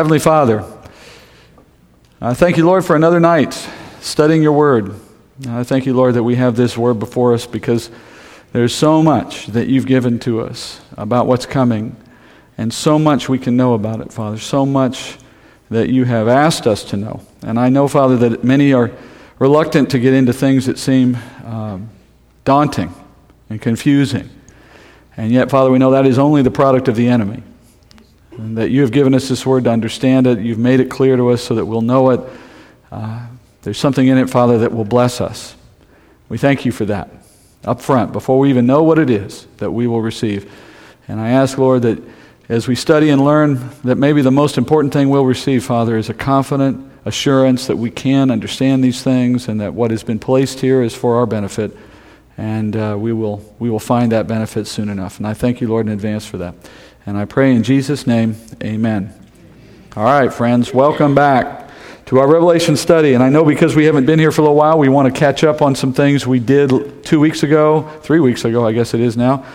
Heavenly Father, I thank you, Lord, for another night studying your word. I thank you, Lord, that we have this word before us because there's so much that you've given to us about what's coming, and so much we can know about it, Father. So much that you have asked us to know. And I know, Father, that many are reluctant to get into things that seem um, daunting and confusing. And yet, Father, we know that is only the product of the enemy. And that you have given us this word to understand it. You've made it clear to us so that we'll know it. Uh, there's something in it, Father, that will bless us. We thank you for that up front, before we even know what it is that we will receive. And I ask, Lord, that as we study and learn, that maybe the most important thing we'll receive, Father, is a confident assurance that we can understand these things and that what has been placed here is for our benefit. And uh, we, will, we will find that benefit soon enough. And I thank you, Lord, in advance for that. And I pray in Jesus' name, amen. All right, friends, welcome back to our Revelation study. And I know because we haven't been here for a little while, we want to catch up on some things we did two weeks ago, three weeks ago, I guess it is now,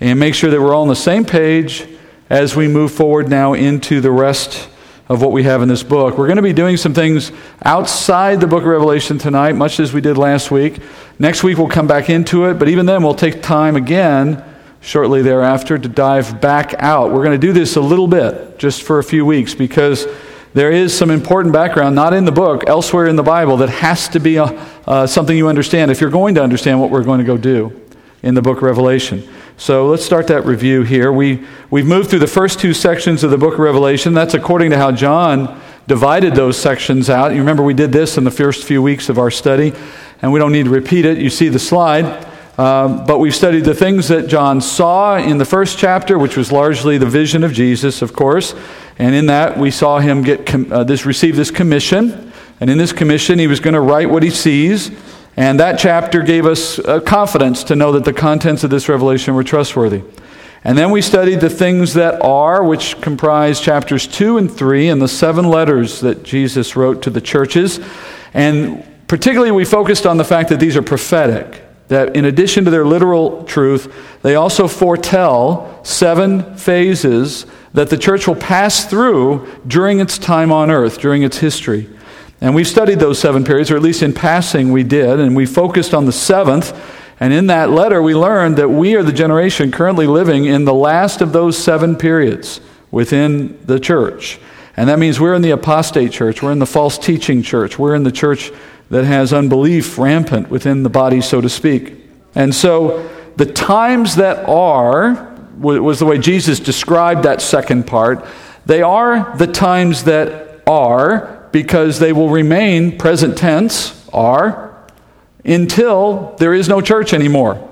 and make sure that we're all on the same page as we move forward now into the rest of what we have in this book. We're going to be doing some things outside the book of Revelation tonight, much as we did last week. Next week we'll come back into it, but even then we'll take time again shortly thereafter to dive back out. We're going to do this a little bit, just for a few weeks, because there is some important background, not in the book, elsewhere in the Bible, that has to be a, uh, uh, something you understand if you're going to understand what we're going to go do in the book of Revelation. So let's start that review here. We, we've moved through the first two sections of the book of Revelation. That's according to how John divided those sections out. You remember we did this in the first few weeks of our study, and we don't need to repeat it. You see the slide. Um, but we've studied the things that John saw in the first chapter, which was largely the vision of Jesus, of course. And in that, we saw him get com- uh, this, receive this commission. And in this commission, he was going to write what he sees. And that chapter gave us uh, confidence to know that the contents of this revelation were trustworthy. And then we studied the things that are, which comprise chapters 2 and 3 and the seven letters that Jesus wrote to the churches. And particularly, we focused on the fact that these are prophetic that in addition to their literal truth, they also foretell seven phases that the church will pass through during its time on earth, during its history. And we've studied those seven periods, or at least in passing we did, and we focused on the seventh. And in that letter, we learned that we are the generation currently living in the last of those seven periods within the church. And that means we're in the apostate church, we're in the false teaching church, we're in the church that has unbelief rampant within the body, so to speak. And so the times that are, was the way Jesus described that second part, they are the times that are because they will remain present tense, are, until there is no church anymore.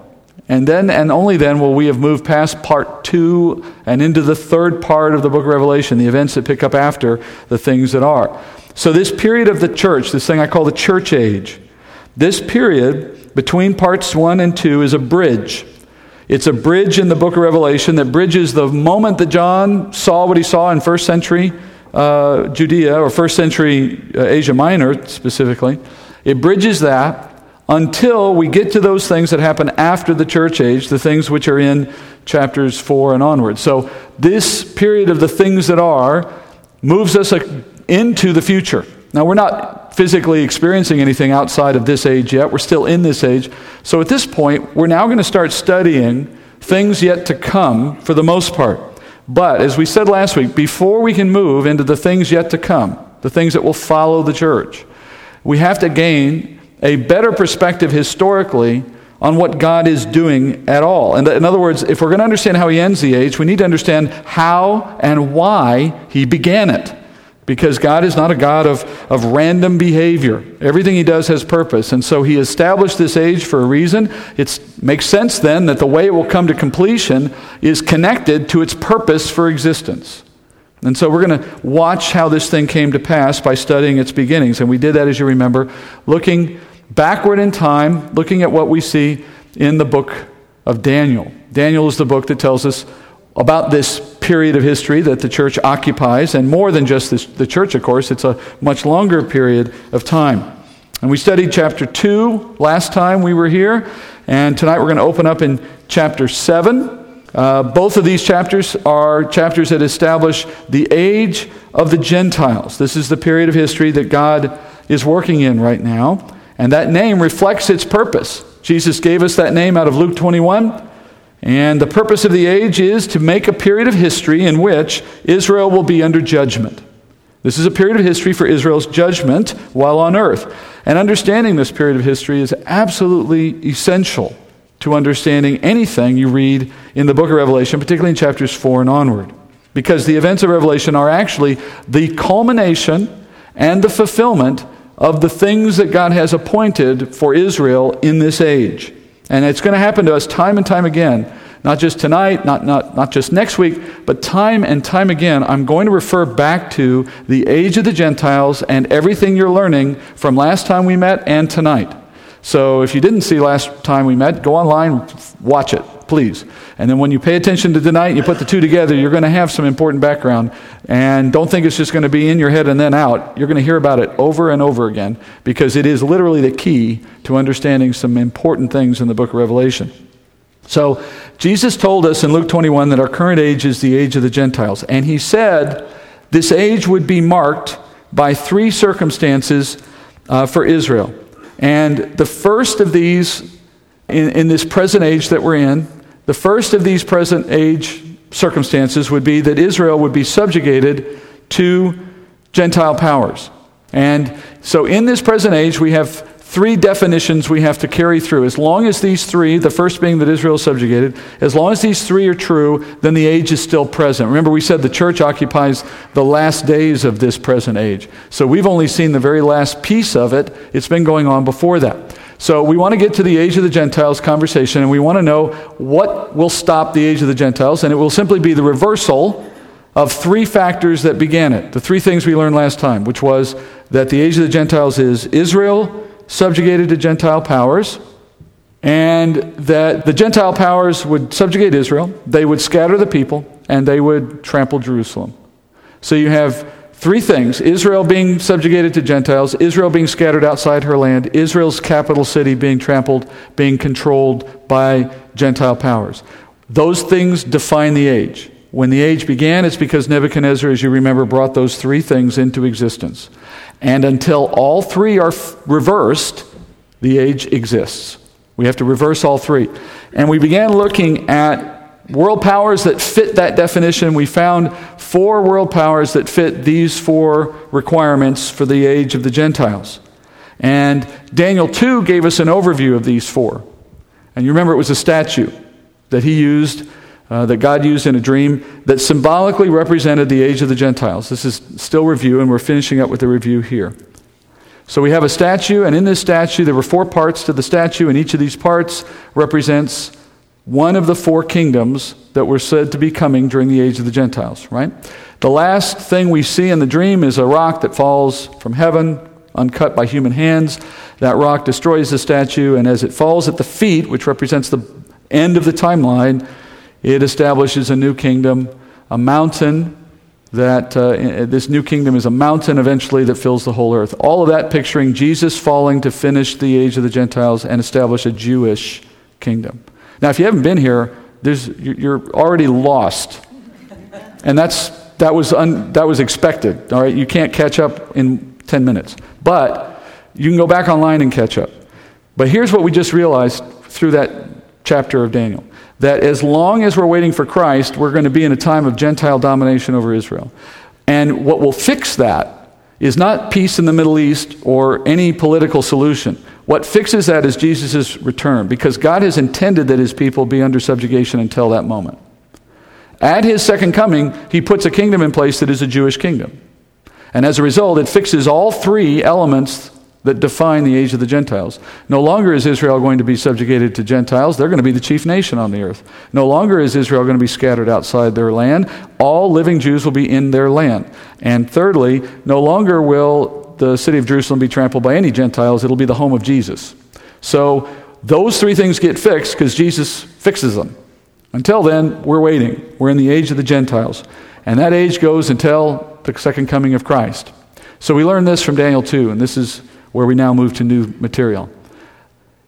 And then and only then will we have moved past part two and into the third part of the book of Revelation, the events that pick up after the things that are. So, this period of the church, this thing I call the church age, this period between parts one and two is a bridge. It's a bridge in the book of Revelation that bridges the moment that John saw what he saw in first century uh, Judea, or first century uh, Asia Minor specifically. It bridges that until we get to those things that happen after the church age, the things which are in chapters 4 and onward. So, this period of the things that are moves us into the future. Now, we're not physically experiencing anything outside of this age yet. We're still in this age. So, at this point, we're now going to start studying things yet to come for the most part. But, as we said last week, before we can move into the things yet to come, the things that will follow the church, we have to gain a better perspective historically on what God is doing at all. And in other words, if we're going to understand how He ends the age, we need to understand how and why He began it. Because God is not a God of, of random behavior. Everything He does has purpose. And so He established this age for a reason. It makes sense then that the way it will come to completion is connected to its purpose for existence. And so we're going to watch how this thing came to pass by studying its beginnings. And we did that, as you remember, looking backward in time, looking at what we see in the book of Daniel. Daniel is the book that tells us about this period of history that the church occupies, and more than just this, the church, of course, it's a much longer period of time. And we studied chapter 2 last time we were here, and tonight we're going to open up in chapter 7. Uh, both of these chapters are chapters that establish the age of the Gentiles. This is the period of history that God is working in right now, and that name reflects its purpose. Jesus gave us that name out of Luke 21, and the purpose of the age is to make a period of history in which Israel will be under judgment. This is a period of history for Israel's judgment while on earth. And understanding this period of history is absolutely essential to understanding anything you read in the book of Revelation, particularly in chapters 4 and onward. Because the events of Revelation are actually the culmination and the fulfillment of the things that God has appointed for Israel in this age. And it's going to happen to us time and time again not just tonight, not, not, not just next week, but time and time again, I'm going to refer back to the age of the Gentiles and everything you're learning from last time we met and tonight. So if you didn't see last time we met, go online, watch it, please. And then when you pay attention to tonight and you put the two together, you're going to have some important background. And don't think it's just going to be in your head and then out. You're going to hear about it over and over again because it is literally the key to understanding some important things in the book of Revelation. So, Jesus told us in Luke 21 that our current age is the age of the Gentiles. And he said this age would be marked by three circumstances uh, for Israel. And the first of these, in, in this present age that we're in, the first of these present age circumstances would be that Israel would be subjugated to Gentile powers. And so in this present age, we have three definitions we have to carry through. As long as these three, the first being that Israel is subjugated, as long as these three are true, then the age is still present. Remember, we said the church occupies the last days of this present age. So we've only seen the very last piece of it. It's been going on before that. So we want to get to the age of the Gentiles conversation, and we want to know what will stop the age of the Gentiles, and it will simply be the reversal of three factors that began it. The three things we learned last time, which was that the age of the Gentiles is Israel, subjugated to Gentile powers, and that the Gentile powers would subjugate Israel, they would scatter the people, and they would trample Jerusalem. So you have three things Israel being subjugated to Gentiles, Israel being scattered outside her land, Israel's capital city being trampled, being controlled by Gentile powers. Those things define the age. When the age began, it's because Nebuchadnezzar, as you remember, brought those three things into existence. And until all three are f- reversed, the age exists. We have to reverse all three. And we began looking at world powers that fit that definition. We found four world powers that fit these four requirements for the age of the Gentiles. And Daniel 2 gave us an overview of these four. And you remember it was a statue that he used uh, that God used in a dream that symbolically represented the age of the Gentiles. This is still review, and we're finishing up with the review here. So we have a statue, and in this statue, there were four parts to the statue, and each of these parts represents one of the four kingdoms that were said to be coming during the age of the Gentiles, right? The last thing we see in the dream is a rock that falls from heaven, uncut by human hands. That rock destroys the statue, and as it falls at the feet, which represents the end of the timeline, it establishes a new kingdom, a mountain that uh, this new kingdom is a mountain eventually that fills the whole earth. All of that picturing Jesus falling to finish the age of the Gentiles and establish a Jewish kingdom. Now, if you haven't been here, you're already lost. And that's, that, was un, that was expected. All right, you can't catch up in 10 minutes. But you can go back online and catch up. But here's what we just realized through that chapter of Daniel that as long as we're waiting for Christ, we're going to be in a time of Gentile domination over Israel. And what will fix that is not peace in the Middle East or any political solution. What fixes that is Jesus' return, because God has intended that his people be under subjugation until that moment. At his second coming, he puts a kingdom in place that is a Jewish kingdom. And as a result, it fixes all three elements that define the age of the Gentiles. No longer is Israel going to be subjugated to Gentiles. They're going to be the chief nation on the earth. No longer is Israel going to be scattered outside their land. All living Jews will be in their land. And thirdly, no longer will the city of Jerusalem be trampled by any Gentiles. It'll be the home of Jesus. So those three things get fixed because Jesus fixes them. Until then, we're waiting. We're in the age of the Gentiles. And that age goes until the second coming of Christ. So we learn this from Daniel 2, and this is where we now move to new material.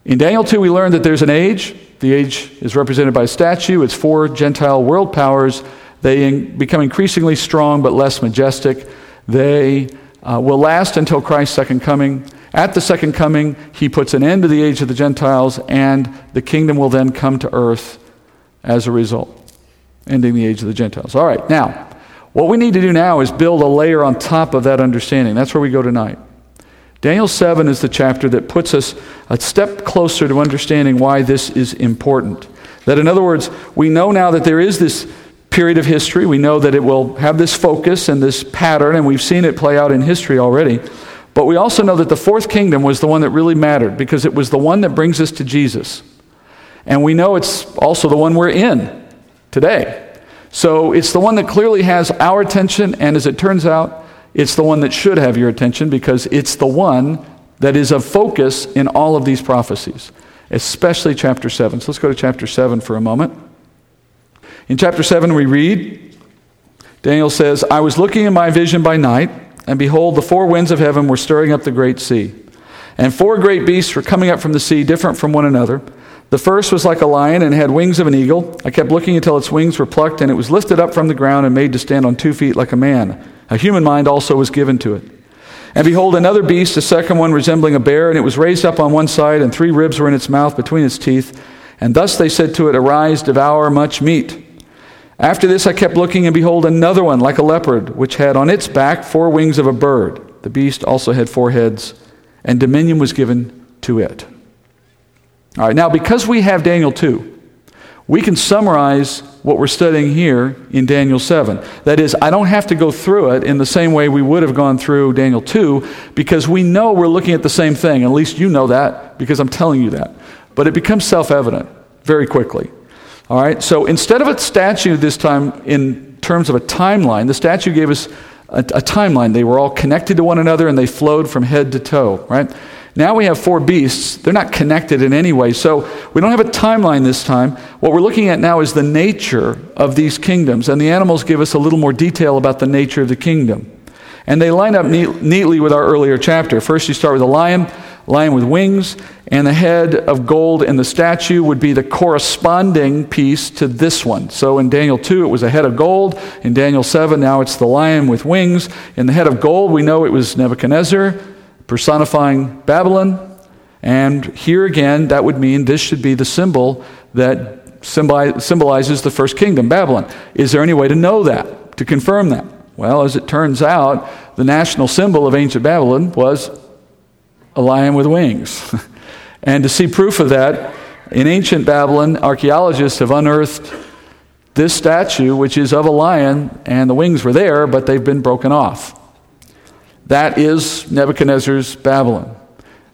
In Daniel 2, we learn that there's an age. The age is represented by a statue. It's four Gentile world powers. They become increasingly strong but less majestic. They uh, will last until Christ's second coming. At the second coming, he puts an end to the age of the Gentiles, and the kingdom will then come to earth as a result, ending the age of the Gentiles. All right, now, what we need to do now is build a layer on top of that understanding. That's where we go tonight. Daniel 7 is the chapter that puts us a step closer to understanding why this is important. That, in other words, we know now that there is this period of history. We know that it will have this focus and this pattern, and we've seen it play out in history already. But we also know that the fourth kingdom was the one that really mattered because it was the one that brings us to Jesus. And we know it's also the one we're in today. So it's the one that clearly has our attention, and as it turns out, it's the one that should have your attention because it's the one that is of focus in all of these prophecies, especially chapter 7. So let's go to chapter 7 for a moment. In chapter 7, we read Daniel says, I was looking in my vision by night, and behold, the four winds of heaven were stirring up the great sea. And four great beasts were coming up from the sea, different from one another. The first was like a lion and had wings of an eagle. I kept looking until its wings were plucked, and it was lifted up from the ground and made to stand on two feet like a man. A human mind also was given to it. And behold, another beast, a second one resembling a bear, and it was raised up on one side, and three ribs were in its mouth between its teeth. And thus they said to it, Arise, devour much meat. After this I kept looking, and behold, another one, like a leopard, which had on its back four wings of a bird. The beast also had four heads, and dominion was given to it. All right, now because we have Daniel 2, we can summarize what we're studying here in Daniel 7. That is, I don't have to go through it in the same way we would have gone through Daniel 2 because we know we're looking at the same thing. At least you know that because I'm telling you that. But it becomes self evident very quickly. All right, so instead of a statue this time in terms of a timeline, the statue gave us a, a timeline. They were all connected to one another and they flowed from head to toe, right? Now we have four beasts. They're not connected in any way. So we don't have a timeline this time. What we're looking at now is the nature of these kingdoms. And the animals give us a little more detail about the nature of the kingdom. And they line up neat, neatly with our earlier chapter. First, you start with a lion, lion with wings, and the head of gold in the statue would be the corresponding piece to this one. So in Daniel 2, it was a head of gold. In Daniel 7, now it's the lion with wings. In the head of gold, we know it was Nebuchadnezzar personifying Babylon. And here again, that would mean this should be the symbol that symbolizes the first kingdom, Babylon. Is there any way to know that, to confirm that? Well, as it turns out, the national symbol of ancient Babylon was a lion with wings. and to see proof of that, in ancient Babylon, archaeologists have unearthed this statue, which is of a lion, and the wings were there, but they've been broken off. That is Nebuchadnezzar's Babylon.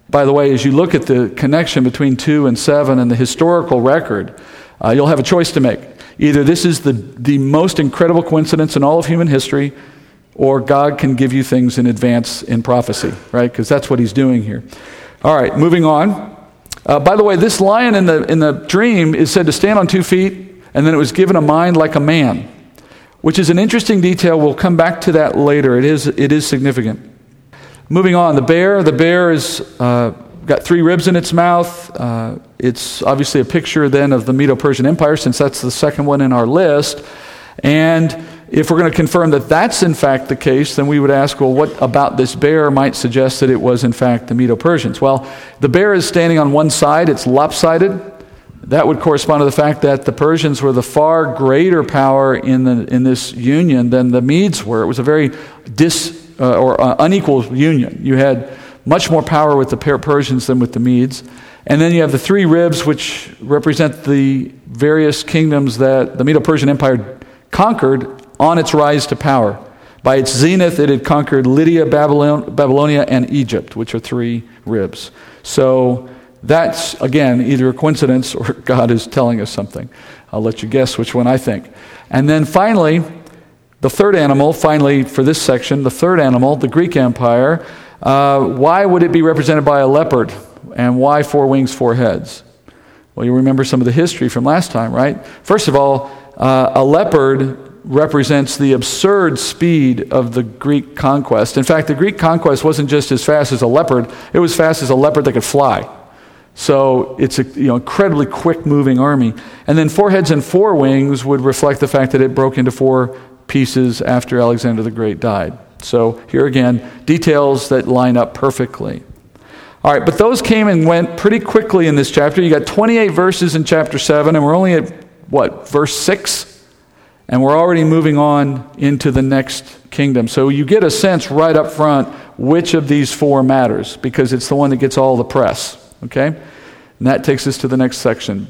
By the way, as you look at the connection between 2 and 7 and the historical record, uh, you'll have a choice to make. Either this is the, the most incredible coincidence in all of human history, or God can give you things in advance in prophecy, right? Because that's what he's doing here. All right, moving on. Uh, by the way, this lion in the, in the dream is said to stand on two feet, and then it was given a mind like a man which is an interesting detail. We'll come back to that later. It is, it is significant. Moving on, the bear. The bear is uh, got three ribs in its mouth. Uh, it's obviously a picture then of the Medo Persian Empire, since that's the second one in our list. And if we're going to confirm that that's in fact the case, then we would ask, well, what about this bear might suggest that it was in fact the Medo Persians? Well, the bear is standing on one side, it's lopsided. That would correspond to the fact that the Persians were the far greater power in, the, in this union than the Medes were. It was a very dis uh, or uh, unequal union. You had much more power with the Persians than with the Medes. And then you have the three ribs, which represent the various kingdoms that the Medo Persian Empire conquered on its rise to power. By its zenith, it had conquered Lydia, Babylon, Babylonia, and Egypt, which are three ribs. So that's, again, either a coincidence or God is telling us something. I'll let you guess which one I think. And then finally, the third animal, finally, for this section, the third animal, the Greek Empire, uh, why would it be represented by a leopard? And why four wings, four heads? Well, you remember some of the history from last time, right? First of all, uh, a leopard represents the absurd speed of the Greek conquest. In fact, the Greek conquest wasn't just as fast as a leopard, it was fast as a leopard that could fly. So it's a you know, incredibly quick moving army. And then four heads and four wings would reflect the fact that it broke into four pieces after Alexander the Great died. So here again, details that line up perfectly. All right, but those came and went pretty quickly in this chapter. You got 28 verses in chapter 7, and we're only at, what, verse 6? And we're already moving on into the next kingdom. So you get a sense right up front which of these four matters, because it's the one that gets all the press. Okay? And that takes us to the next section.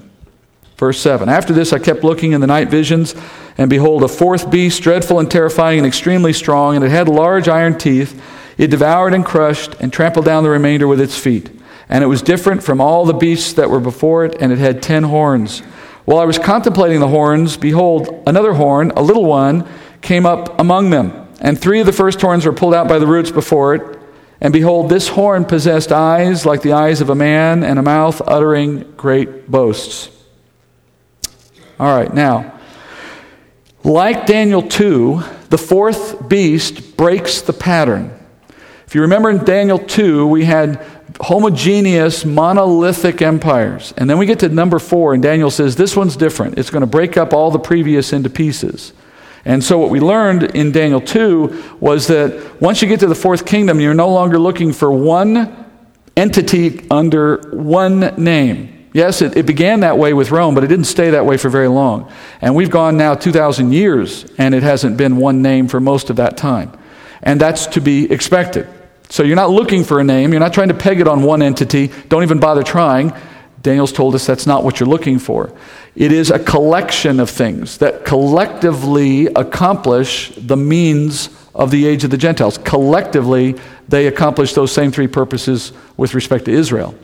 Verse 7 After this, I kept looking in the night visions, and behold, a fourth beast, dreadful and terrifying and extremely strong, and it had large iron teeth. It devoured and crushed and trampled down the remainder with its feet. And it was different from all the beasts that were before it, and it had ten horns. While I was contemplating the horns, behold, another horn, a little one, came up among them. And three of the first horns were pulled out by the roots before it. And behold, this horn possessed eyes like the eyes of a man, and a mouth uttering great boasts. All right, now, like Daniel 2, the fourth beast breaks the pattern. If you remember in Daniel 2, we had homogeneous, monolithic empires. And then we get to number 4, and Daniel says, This one's different. It's going to break up all the previous into pieces. And so, what we learned in Daniel 2 was that once you get to the fourth kingdom, you're no longer looking for one entity under one name. Yes, it, it, began that way with Rome, but it didn't stay that way for very long. And we've gone now 2,000 years, and it hasn't been one name for most of that time. And that's to be expected. So you're not looking for a name, you're not trying to peg it on one entity, don't even bother trying. Daniel's told us that's not what you're looking for. It is a collection of things that collectively accomplish the means of the age of the Gentiles. Collectively, they accomplish those same three purposes with respect to Israel.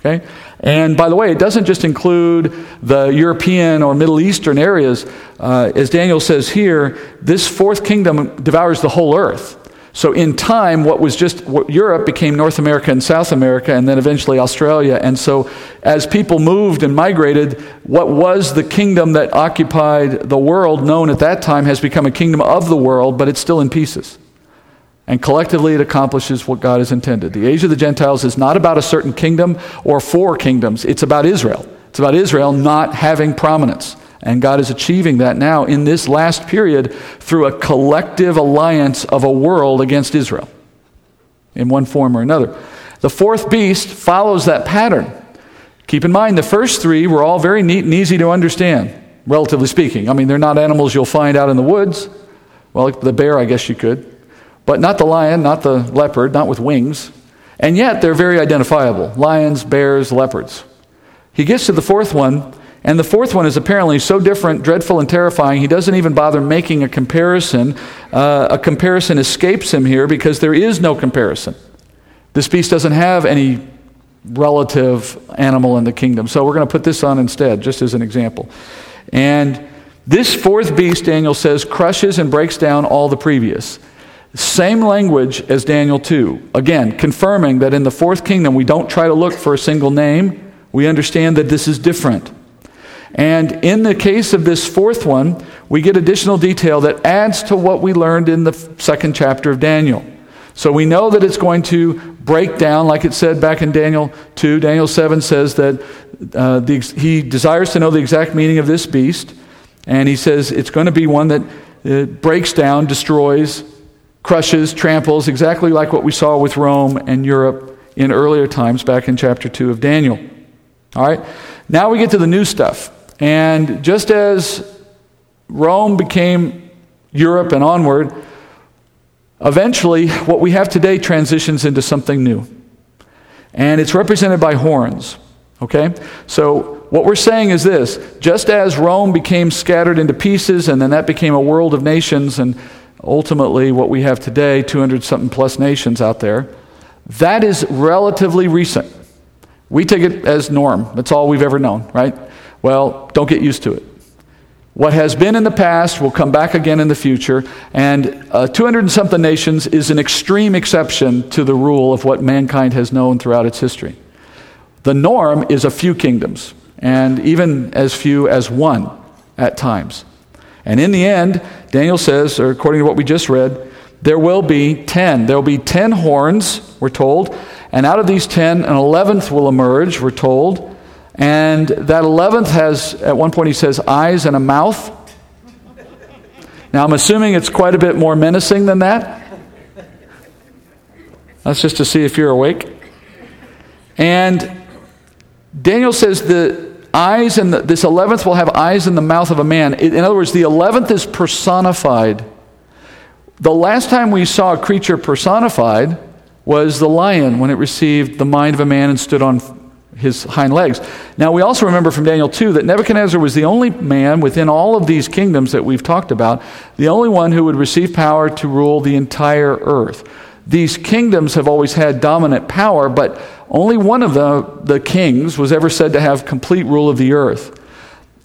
Okay? And by the way, it doesn't just include the European or Middle Eastern areas. Uh, as Daniel says here, this fourth kingdom devours the whole earth. So, in time, what was just what Europe became North America and South America, and then eventually Australia. And so, as people moved and migrated, what was the kingdom that occupied the world, known at that time, has become a kingdom of the world, but it's still in pieces. And collectively, it accomplishes what God has intended. The age of the Gentiles is not about a certain kingdom or four kingdoms, it's about Israel. It's about Israel not having prominence. And God is achieving that now in this last period through a collective alliance of a world against Israel in one form or another. The fourth beast follows that pattern. Keep in mind, the first three were all very neat and easy to understand, relatively speaking. I mean, they're not animals you'll find out in the woods. Well, the bear, I guess you could. But not the lion, not the leopard, not with wings. And yet, they're very identifiable lions, bears, leopards. He gets to the fourth one, and the fourth one is apparently so different, dreadful, and terrifying, he doesn't even bother making a comparison. Uh, a comparison escapes him here because there is no comparison. This beast doesn't have any relative animal in the kingdom. So we're going to put this on instead, just as an example. And this fourth beast, Daniel says, crushes and breaks down all the previous. Same language as Daniel 2. Again, confirming that in the fourth kingdom, we don't try to look for a single name. We understand that this is different. And in the case of this fourth one, we get additional detail that adds to what we learned in the second chapter of Daniel. So we know that it's going to break down, like it said back in Daniel 2. Daniel 7 says that uh, the, he desires to know the exact meaning of this beast. And he says it's going to be one that uh, breaks down, destroys, crushes, tramples, exactly like what we saw with Rome and Europe in earlier times back in chapter 2 of Daniel. All right, now we get to the new stuff. And just as Rome became Europe and onward, eventually what we have today transitions into something new. And it's represented by horns. Okay? So what we're saying is this just as Rome became scattered into pieces and then that became a world of nations and ultimately what we have today 200 something plus nations out there that is relatively recent we take it as norm that's all we've ever known right well, don't get used to it. What has been in the past will come back again in the future, and uh, 200 and something nations is an extreme exception to the rule of what mankind has known throughout its history. The norm is a few kingdoms, and even as few as one at times. And in the end, Daniel says, or according to what we just read, there will be 10. There will be 10 horns, we're told, And out of these ten, an eleventh will emerge, we're told. And that eleventh has, at one point, he says, eyes and a mouth. Now, I'm assuming it's quite a bit more menacing than that. That's just to see if you're awake. And Daniel says the eyes and this 11th will have eyes in the mouth of a man. In other words, the 11th is personified. The last time we saw a creature personified was the lion when it received the mind of a man and stood on his hind legs. Now, we also remember from Daniel 2 that Nebuchadnezzar was the only man within all of these kingdoms that we've talked about, the only one who would receive power to rule the entire earth. These kingdoms have always had dominant power, but only one of the, the kings was ever said to have complete rule of the earth.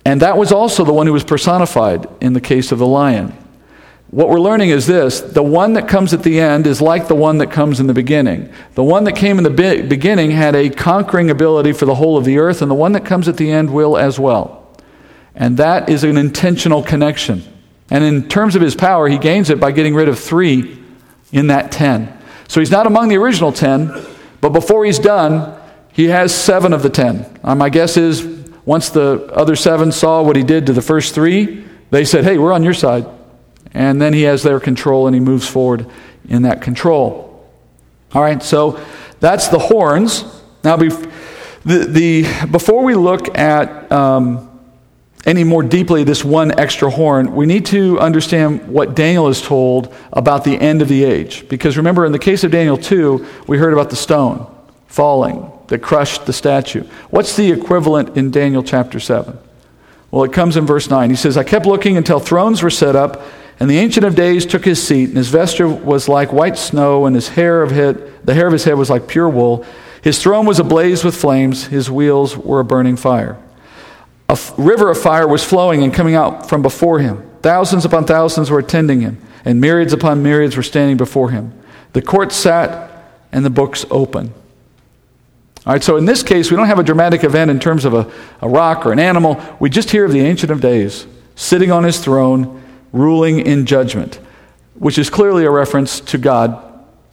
And that was also the one who was personified in the case of the lion. What we're learning is this the one that comes at the end is like the one that comes in the beginning. The one that came in the be- beginning had a conquering ability for the whole of the earth, and the one that comes at the end will as well. And that is an intentional connection. And in terms of his power, he gains it by getting rid of three in that ten. So he's not among the original ten, but before he's done, he has seven of the ten. Uh, my guess is once the other seven saw what he did to the first three, they said, Hey, we're on your side. And then he has their control and he moves forward in that control. All right, so that's the horns. Now, the, the, before we look at um, any more deeply this one extra horn, we need to understand what Daniel is told about the end of the age. Because remember, in the case of Daniel 2, we heard about the stone falling that crushed the statue. What's the equivalent in Daniel chapter 7? Well, it comes in verse 9. He says, I kept looking until thrones were set up, and the Ancient of Days took his seat, and his vesture was like white snow, and his hair of head, the hair of his head was like pure wool. His throne was ablaze with flames, his wheels were a burning fire. A f- river of fire was flowing and coming out from before him. Thousands upon thousands were attending him, and myriads upon myriads were standing before him. The court sat, and the books open. All right, so in this case, we don't have a dramatic event in terms of a, a rock or an animal. We just hear of the Ancient of Days sitting on his throne, ruling in judgment, which is clearly a reference to God.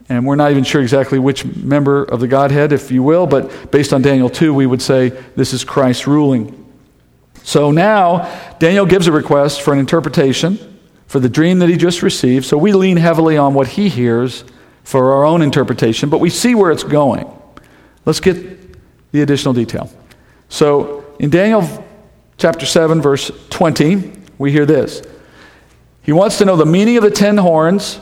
And we're not even sure exactly which member of the Godhead, if you will, but based on Daniel 2, we would say this is Christ ruling. So now, Daniel gives a request for an interpretation for the dream that he just received. So we lean heavily on what he hears for our own interpretation, but we see where it's going. Let's get the additional detail. So in Daniel chapter 7, verse 20, we hear this. He wants to know the meaning of the ten horns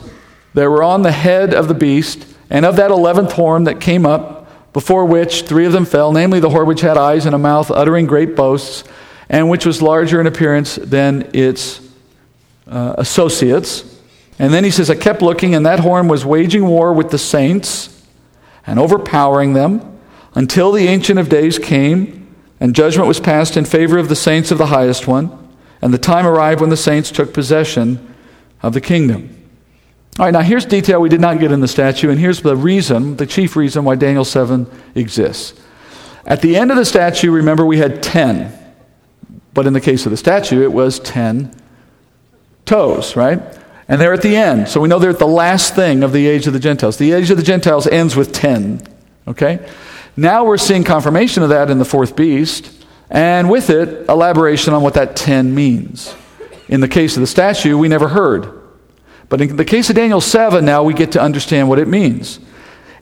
that were on the head of the beast, and of that eleventh horn that came up, before which three of them fell, namely the horn which had eyes and a mouth uttering great boasts and which was larger in appearance than its uh, associates. And then he says, I kept looking, and that horn was waging war with the saints and overpowering them until the Ancient of Days came, and judgment was passed in favor of the saints of the highest one, and the time arrived when the saints took possession of the kingdom. All right, now here's detail we did not get in the statue, and here's the reason, the chief reason why Daniel 7 exists. At the end of the statue, remember, we had 10. But in the case of the statue, it was 10 toes, right? And they're at the end. So we know they're at the last thing of the age of the Gentiles. The age of the Gentiles ends with 10, okay? Now we're seeing confirmation of that in the fourth beast, and with it, elaboration on what that 10 means. In the case of the statue, we never heard. But in the case of Daniel 7, now we get to understand what it means.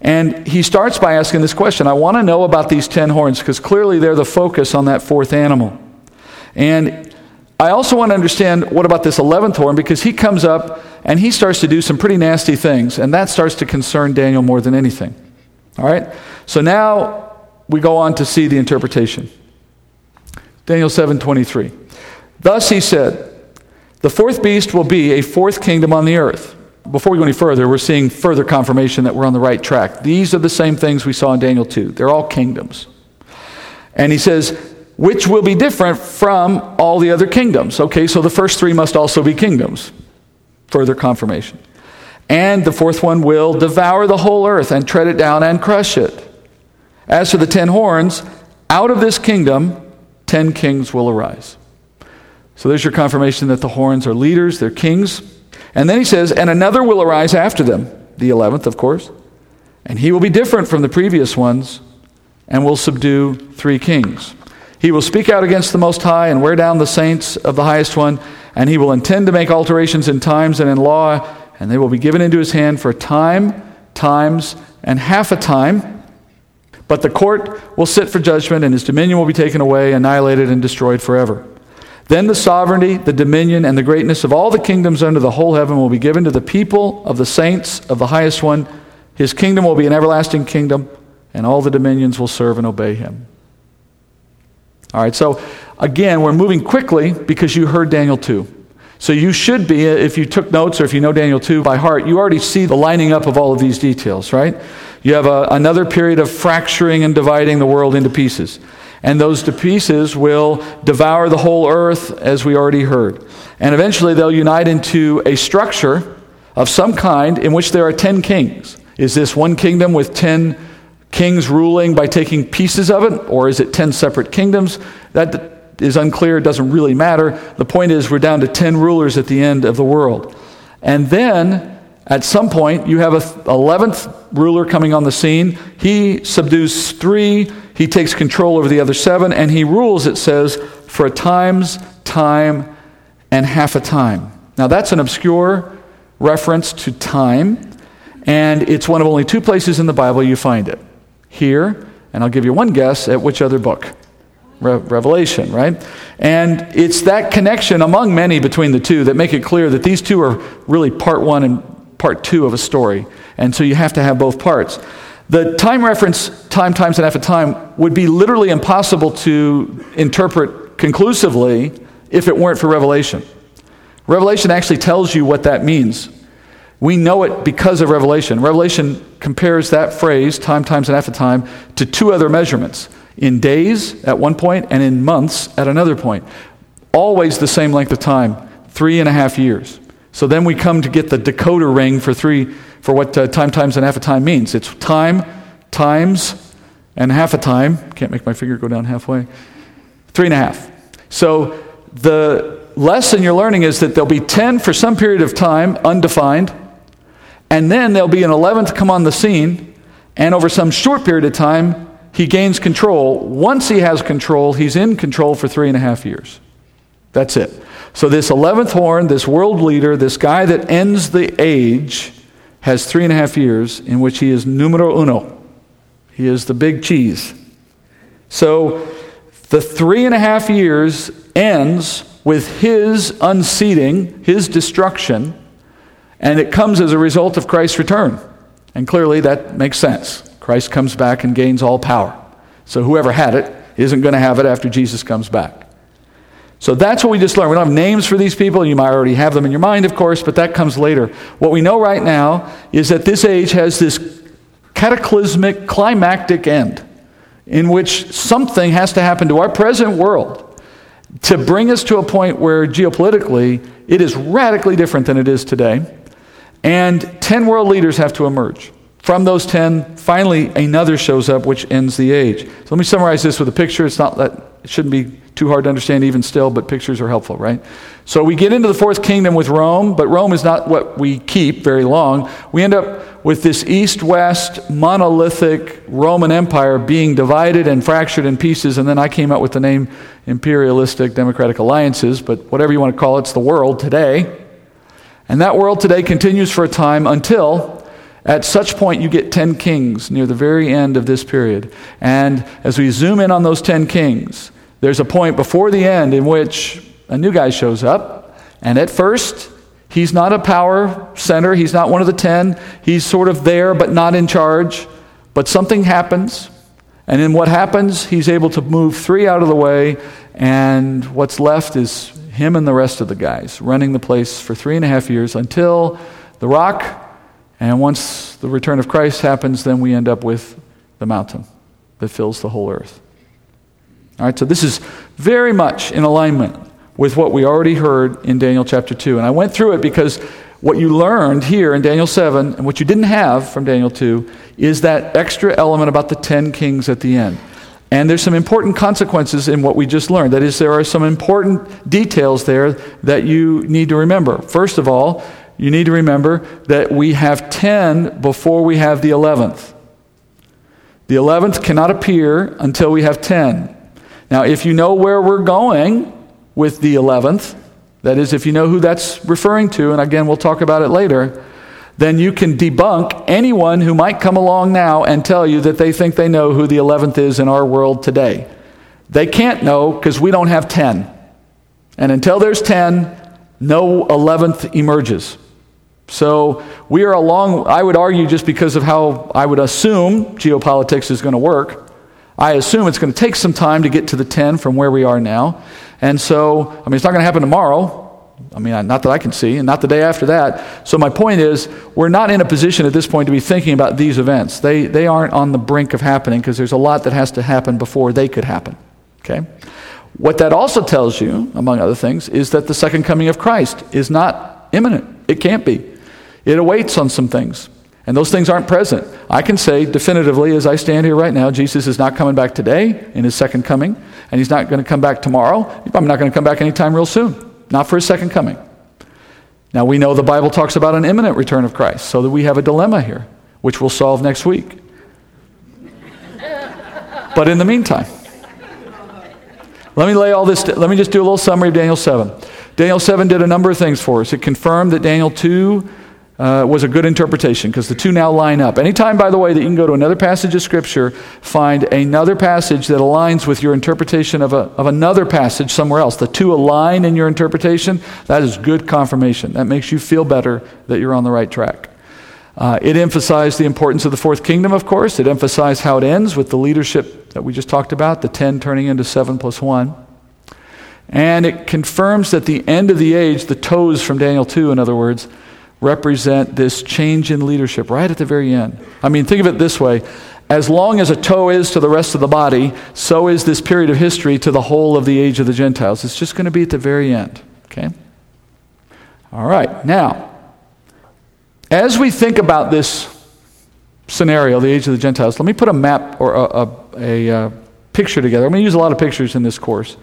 And he starts by asking this question I want to know about these 10 horns because clearly they're the focus on that fourth animal. And I also want to understand what about this 11th horn because he comes up and he starts to do some pretty nasty things, and that starts to concern Daniel more than anything. All right? So now we go on to see the interpretation. Daniel 7:23. Thus he said, "The fourth beast will be a fourth kingdom on the earth." Before we go any further, we're seeing further confirmation that we're on the right track. These are the same things we saw in Daniel 2. They're all kingdoms. And he says, which will be different from all the other kingdoms. Okay, so the first three must also be kingdoms. Further confirmation. And the fourth one will devour the whole earth and tread it down and crush it. As for the ten horns, out of this kingdom, ten kings will arise. So there's your confirmation that the horns are leaders, they're kings. And then he says, and another will arise after them, the eleventh, of course. And he will be different from the previous ones and will subdue three kings. He will speak out against the Most High and wear down the saints of the Highest One, and he will intend to make alterations in times and in law, and they will be given into his hand for a time, times, and half a time. But the court will sit for judgment, and his dominion will be taken away, annihilated, and destroyed forever. Then the sovereignty, the dominion, and the greatness of all the kingdoms under the whole heaven will be given to the people of the saints of the highest one. His kingdom will be an everlasting kingdom, and all the dominions will serve and obey him. All right, so again, we're moving quickly because you heard Daniel 2. So you should be, if you took notes or if you know Daniel 2 by heart, you already see the lining up of all of these details, right? You have a, another period of fracturing and dividing the world into pieces. And those pieces will devour the whole earth, as we already heard. And eventually they'll unite into a structure of some kind in which there are 10 kings. Is this one kingdom with 10 kings ruling by taking pieces of it, or is it 10 separate kingdoms? That is unclear, it doesn't really matter. The point is, we're down to 10 rulers at the end of the world. And then, at some point, you have a 11th ruler coming on the scene. He subdues three, he takes control over the other seven, and he rules, it says, for a time's time and half a time. Now, that's an obscure reference to time, and it's one of only two places in the Bible you find it. Here, and I'll give you one guess at which other book. Re- Revelation, right? And it's that connection among many between the two that make it clear that these two are really part one and part two of a story. And so you have to have both parts. The time reference, time times and half a time, would be literally impossible to interpret conclusively if it weren't for Revelation. Revelation actually tells you what that means. We know it because of Revelation. Revelation compares that phrase, time times and half a time, to two other measurements in days at one point and in months at another point. Always the same length of time, three and a half years. So then we come to get the decoder ring for three for what uh, time times and half a time means. It's time times and half a time. Can't make my finger go down halfway. Three and a half. So the lesson you're learning is that there'll be 10 for some period of time, undefined, and then there'll be an 11th come on the scene, and over some short period of time, he gains control. Once he has control, he's in control for three and a half years. That's it. So, this 11th horn, this world leader, this guy that ends the age, has three and a half years in which he is numero uno. He is the big cheese. So, the three and a half years ends with his unseating, his destruction, and it comes as a result of Christ's return. And clearly that makes sense. Christ comes back and gains all power. So whoever had it isn't going to have it after Jesus comes back. So that's what we just learned. We don't have names for these people. You might already have them in your mind, of course, but that comes later. What we know right now is that this age has this cataclysmic, climactic end in which something has to happen to our present world to bring us to a point where geopolitically it is radically different than it is today. And 10 world leaders have to emerge. From those 10, finally another shows up which ends the age. So let me summarize this with a picture. It's not that it shouldn't be too hard to understand even still, but pictures are helpful, right? So we get into the fourth kingdom with Rome, but Rome is not what we keep very long. We end up with this east west monolithic Roman Empire being divided and fractured in pieces, and then I came up with the name imperialistic democratic alliances, but whatever you want to call it, it's the world today. And that world today continues for a time until at such point, you get 10 kings near the very end of this period. And as we zoom in on those 10 kings, there's a point before the end in which a new guy shows up. And at first, he's not a power center, he's not one of the 10. He's sort of there, but not in charge. But something happens. And in what happens, he's able to move three out of the way. And what's left is him and the rest of the guys running the place for three and a half years until the rock and once the return of Christ happens, then we end up with the mountain that fills the whole earth. All right, so this is very much in alignment with what we already heard in Daniel chapter 2. And I went through it because what you learned here in Daniel 7 and what you didn't have from Daniel 2 is that extra element about the 10 kings at the end. And there's some important consequences in what we just learned. That is, there are some important details there that you need to remember. First of all, you need to remember that we have 10 before we have the 11th. The 11th cannot appear until we have 10. Now, if you know where we're going with the 11th, that is, if you know who that's referring to, and again, we'll talk about it later, then you can debunk anyone who might come along now and tell you that they think they know who the 11th is in our world today. They can't know because we don't have 10. And until there's 10, no 11th emerges. So we are along, I would argue, just because of how I would assume geopolitics is going to work. I assume it's going to take some time to get to the 10 from where we are now. And so, I mean, it's not going to happen tomorrow. I mean, not that I can see, and not the day after that. So, my point is, we're not in a position at this point to be thinking about these events. They, they aren't on the brink of happening because there's a lot that has to happen before they could happen. Okay? What that also tells you, among other things, is that the second coming of Christ is not imminent. It can't be. It awaits on some things. And those things aren't present. I can say definitively, as I stand here right now, Jesus is not coming back today in his second coming, and he's not going to come back tomorrow. I'm not going to come back anytime real soon, not for his second coming. Now, we know the Bible talks about an imminent return of Christ, so that we have a dilemma here, which we'll solve next week. but in the meantime, let me lay all this, let me just do a little summary of Daniel 7. Daniel 7 did a number of things for us. It confirmed that Daniel 2 uh, was a good interpretation because the two now line up. Anytime, by the way, that you can go to another passage of Scripture, find another passage that aligns with your interpretation of, a, of another passage somewhere else, the two align in your interpretation, that is good confirmation. That makes you feel better that you're on the right track. Uh, it emphasized the importance of the fourth kingdom, of course. It emphasized how it ends with the leadership that we just talked about, the 10 turning into 7 plus 1. And it confirms that the end of the age, the toes from Daniel 2, in other words, represent this change in leadership right at the very end. I mean, think of it this way as long as a toe is to the rest of the body, so is this period of history to the whole of the age of the Gentiles. It's just going to be at the very end. Okay? All right. Now, as we think about this scenario, the age of the Gentiles, let me put a map or a, a, a, a picture together. I'm going to use a lot of pictures in this course.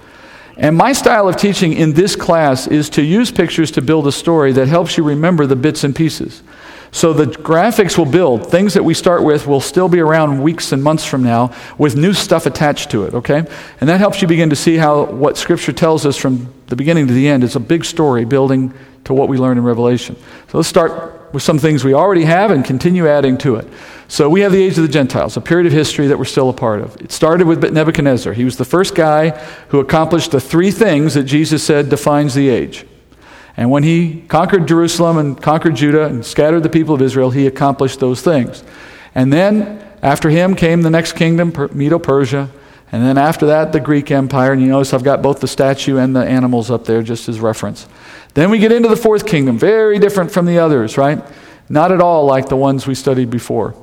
And my style of teaching in this class is to use pictures to build a story that helps you remember the bits and pieces. So the graphics will build. Things that we start with will still be around weeks and months from now with new stuff attached to it, okay? And that helps you begin to see how what Scripture tells us from the beginning to the end is a big story building to what we learn in Revelation. So let's with some things we already have and continue adding to it. So we have the age of the Gentiles, a period of history that we're still a part of. It started with Nebuchadnezzar. He was the first guy who accomplished the three things that Jesus said defines the age. And when he conquered Jerusalem and conquered Judah and scattered the people of Israel, he accomplished those things. And then after him came the next kingdom, Medo Persia. And then after that, the Greek Empire. And you notice I've got both the statue and the animals up there just as reference. Then we get into the fourth kingdom, very different from the others, right? Not at all like the ones we studied before.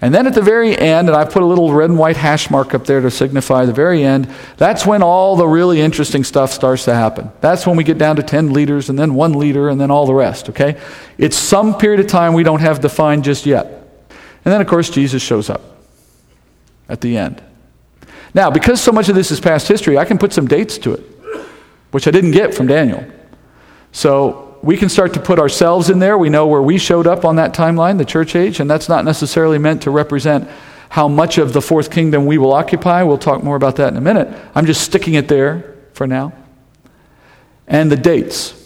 And then at the very end, and I put a little red and white hash mark up there to signify the very end, that's when all the really interesting stuff starts to happen. That's when we get down to 10 leaders and then one leader and then all the rest, okay? It's some period of time we don't have defined just yet. And then, of course, Jesus shows up at the end. Now, because so much of this is past history, I can put some dates to it, which I didn't get from Daniel. So we can start to put ourselves in there. We know where we showed up on that timeline, the church age, and that's not necessarily meant to represent how much of the fourth kingdom we will occupy. We'll talk more about that in a minute. I'm just sticking it there for now. And the dates.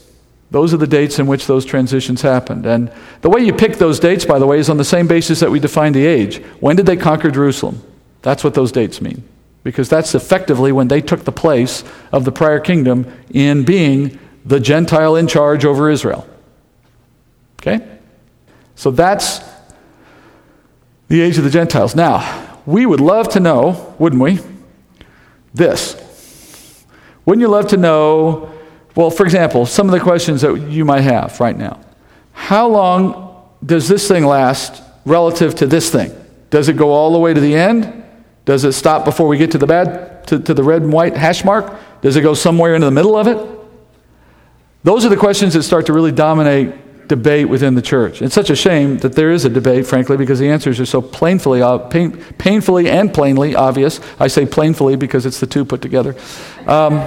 Those are the dates in which those transitions happened. And the way you pick those dates, by the way, is on the same basis that we define the age. When did they conquer Jerusalem? That's what those dates mean. Because that's effectively when they took the place of the prior kingdom in being the Gentile in charge over Israel. Okay? So that's the age of the Gentiles. Now, we would love to know, wouldn't we? This. Wouldn't you love to know, well, for example, some of the questions that you might have right now. How long does this thing last relative to this thing? Does it go all the way to the end? Does it stop before we get to the bad to, to the red and white hash mark? Does it go somewhere into the middle of it? Those are the questions that start to really dominate debate within the church. It's such a shame that there is a debate, frankly, because the answers are so painfully, pain, painfully and plainly obvious. I say plainfully because it's the two put together. Um,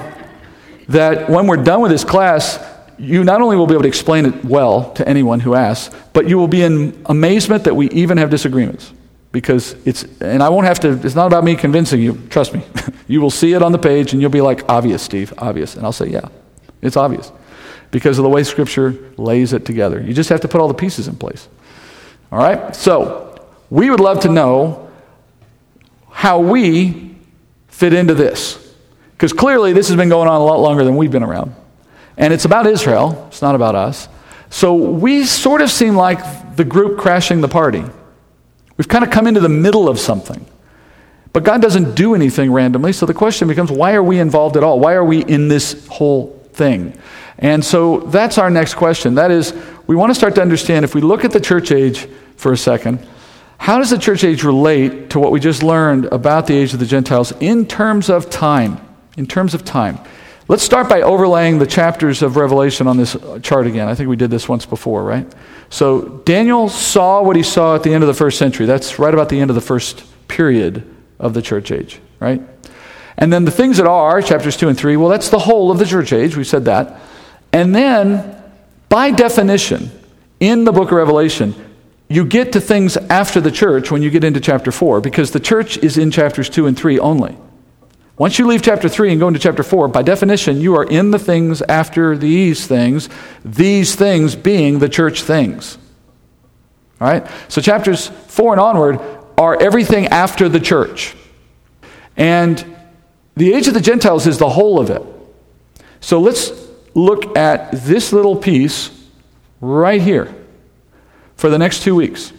that when we're done with this class, you not only will be able to explain it well to anyone who asks, but you will be in amazement that we even have disagreements. because it's, and I won't have to, it's not about me convincing you. Trust me. you will see it on the page and you'll be like, obvious, Steve, obvious. And I'll say, yeah, it's obvious because of the way Scripture lays it together. You just have to put all the pieces in place. All right? So, we would love to know how we fit into this. Because clearly, this has been going on a lot longer than we've been around. And it's about Israel, it's not about us. So, we sort of seem like the group crashing the party. We've kind of come into the middle of something. But God doesn't do anything randomly, so the question becomes why are we involved at all? Why are we in this whole thing? And so that's our next question. That is, we want to start to understand if we look at the church age for a second, how does the church age relate to what we just learned about the age of the Gentiles in terms of time? In terms of time. Let's start by overlaying the chapters of Revelation on this chart again. I think we did this once before, right? So Daniel saw what he saw at the end of the first century. That's right about the end of the first period of the church age, right? And then the things that are, chapters 2 and 3, well, that's the whole of the church age. We said that. And then, by definition, in the book of Revelation, you get to things after the church when you get into chapter 4, because the church is in chapters 2 and 3 only. Once you leave chapter 3 and go into chapter 4, by definition, you are in the things after these things, these things being the church things. All right? So chapters 4 and onward are everything after the church. And the age of the Gentiles is the whole of it. So let's look at this little piece right here for the next two weeks.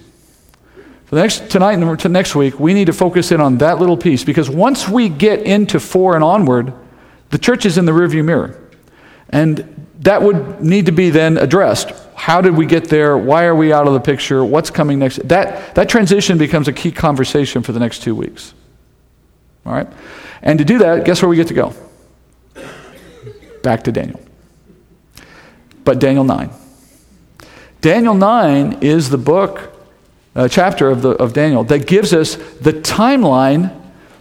For the next tonight and to next week, we need to focus in on that little piece because once we get into four and onward, the church is in the rearview mirror. And that would need to be then addressed. How did we get there? Why are we out of the picture? What's coming next? That, that transition becomes a key conversation for the next two weeks. All right? And to do that, guess where we get to go? Back to Daniel but Daniel 9. Daniel 9 is the book, uh, chapter of, the, of Daniel that gives us the timeline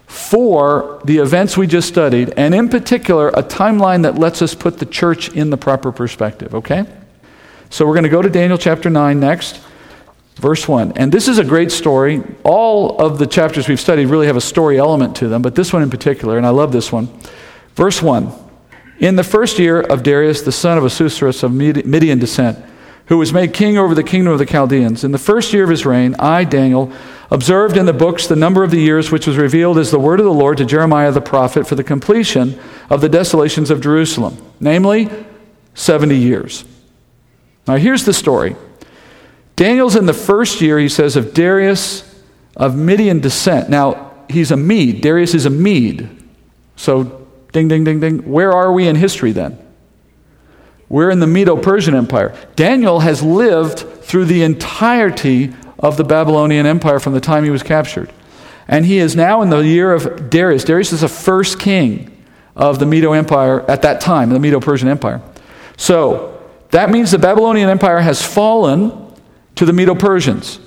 for the events we just studied, and in particular, a timeline that lets us put the church in the proper perspective, okay? So we're going to go to Daniel chapter 9 next, verse 1. And this is a great story. All of the chapters we've studied really have a story element to them, but this one in particular, and I love this one. Verse 1 in the first year of Darius, the son of Ahasuerus of Median descent, who was made king over the kingdom of the Chaldeans, in the first year of his reign, I, Daniel, observed in the books the number of the years which was revealed as the word of the Lord to Jeremiah the prophet for the completion of the desolations of Jerusalem, namely 70 years. Now, here's the story Daniel's in the first year, he says, of Darius of Median descent. Now, he's a Mede. Darius is a Mede. So Ding, ding, ding, ding. Where are we in history then? We're in the Medo Persian Empire. Daniel has lived through the entirety of the Babylonian Empire from the time he was captured. And he is now in the year of Darius. Darius is the first king of the Medo Empire at that time, the Medo Persian Empire. So that means the Babylonian Empire has fallen to the Medo Persians.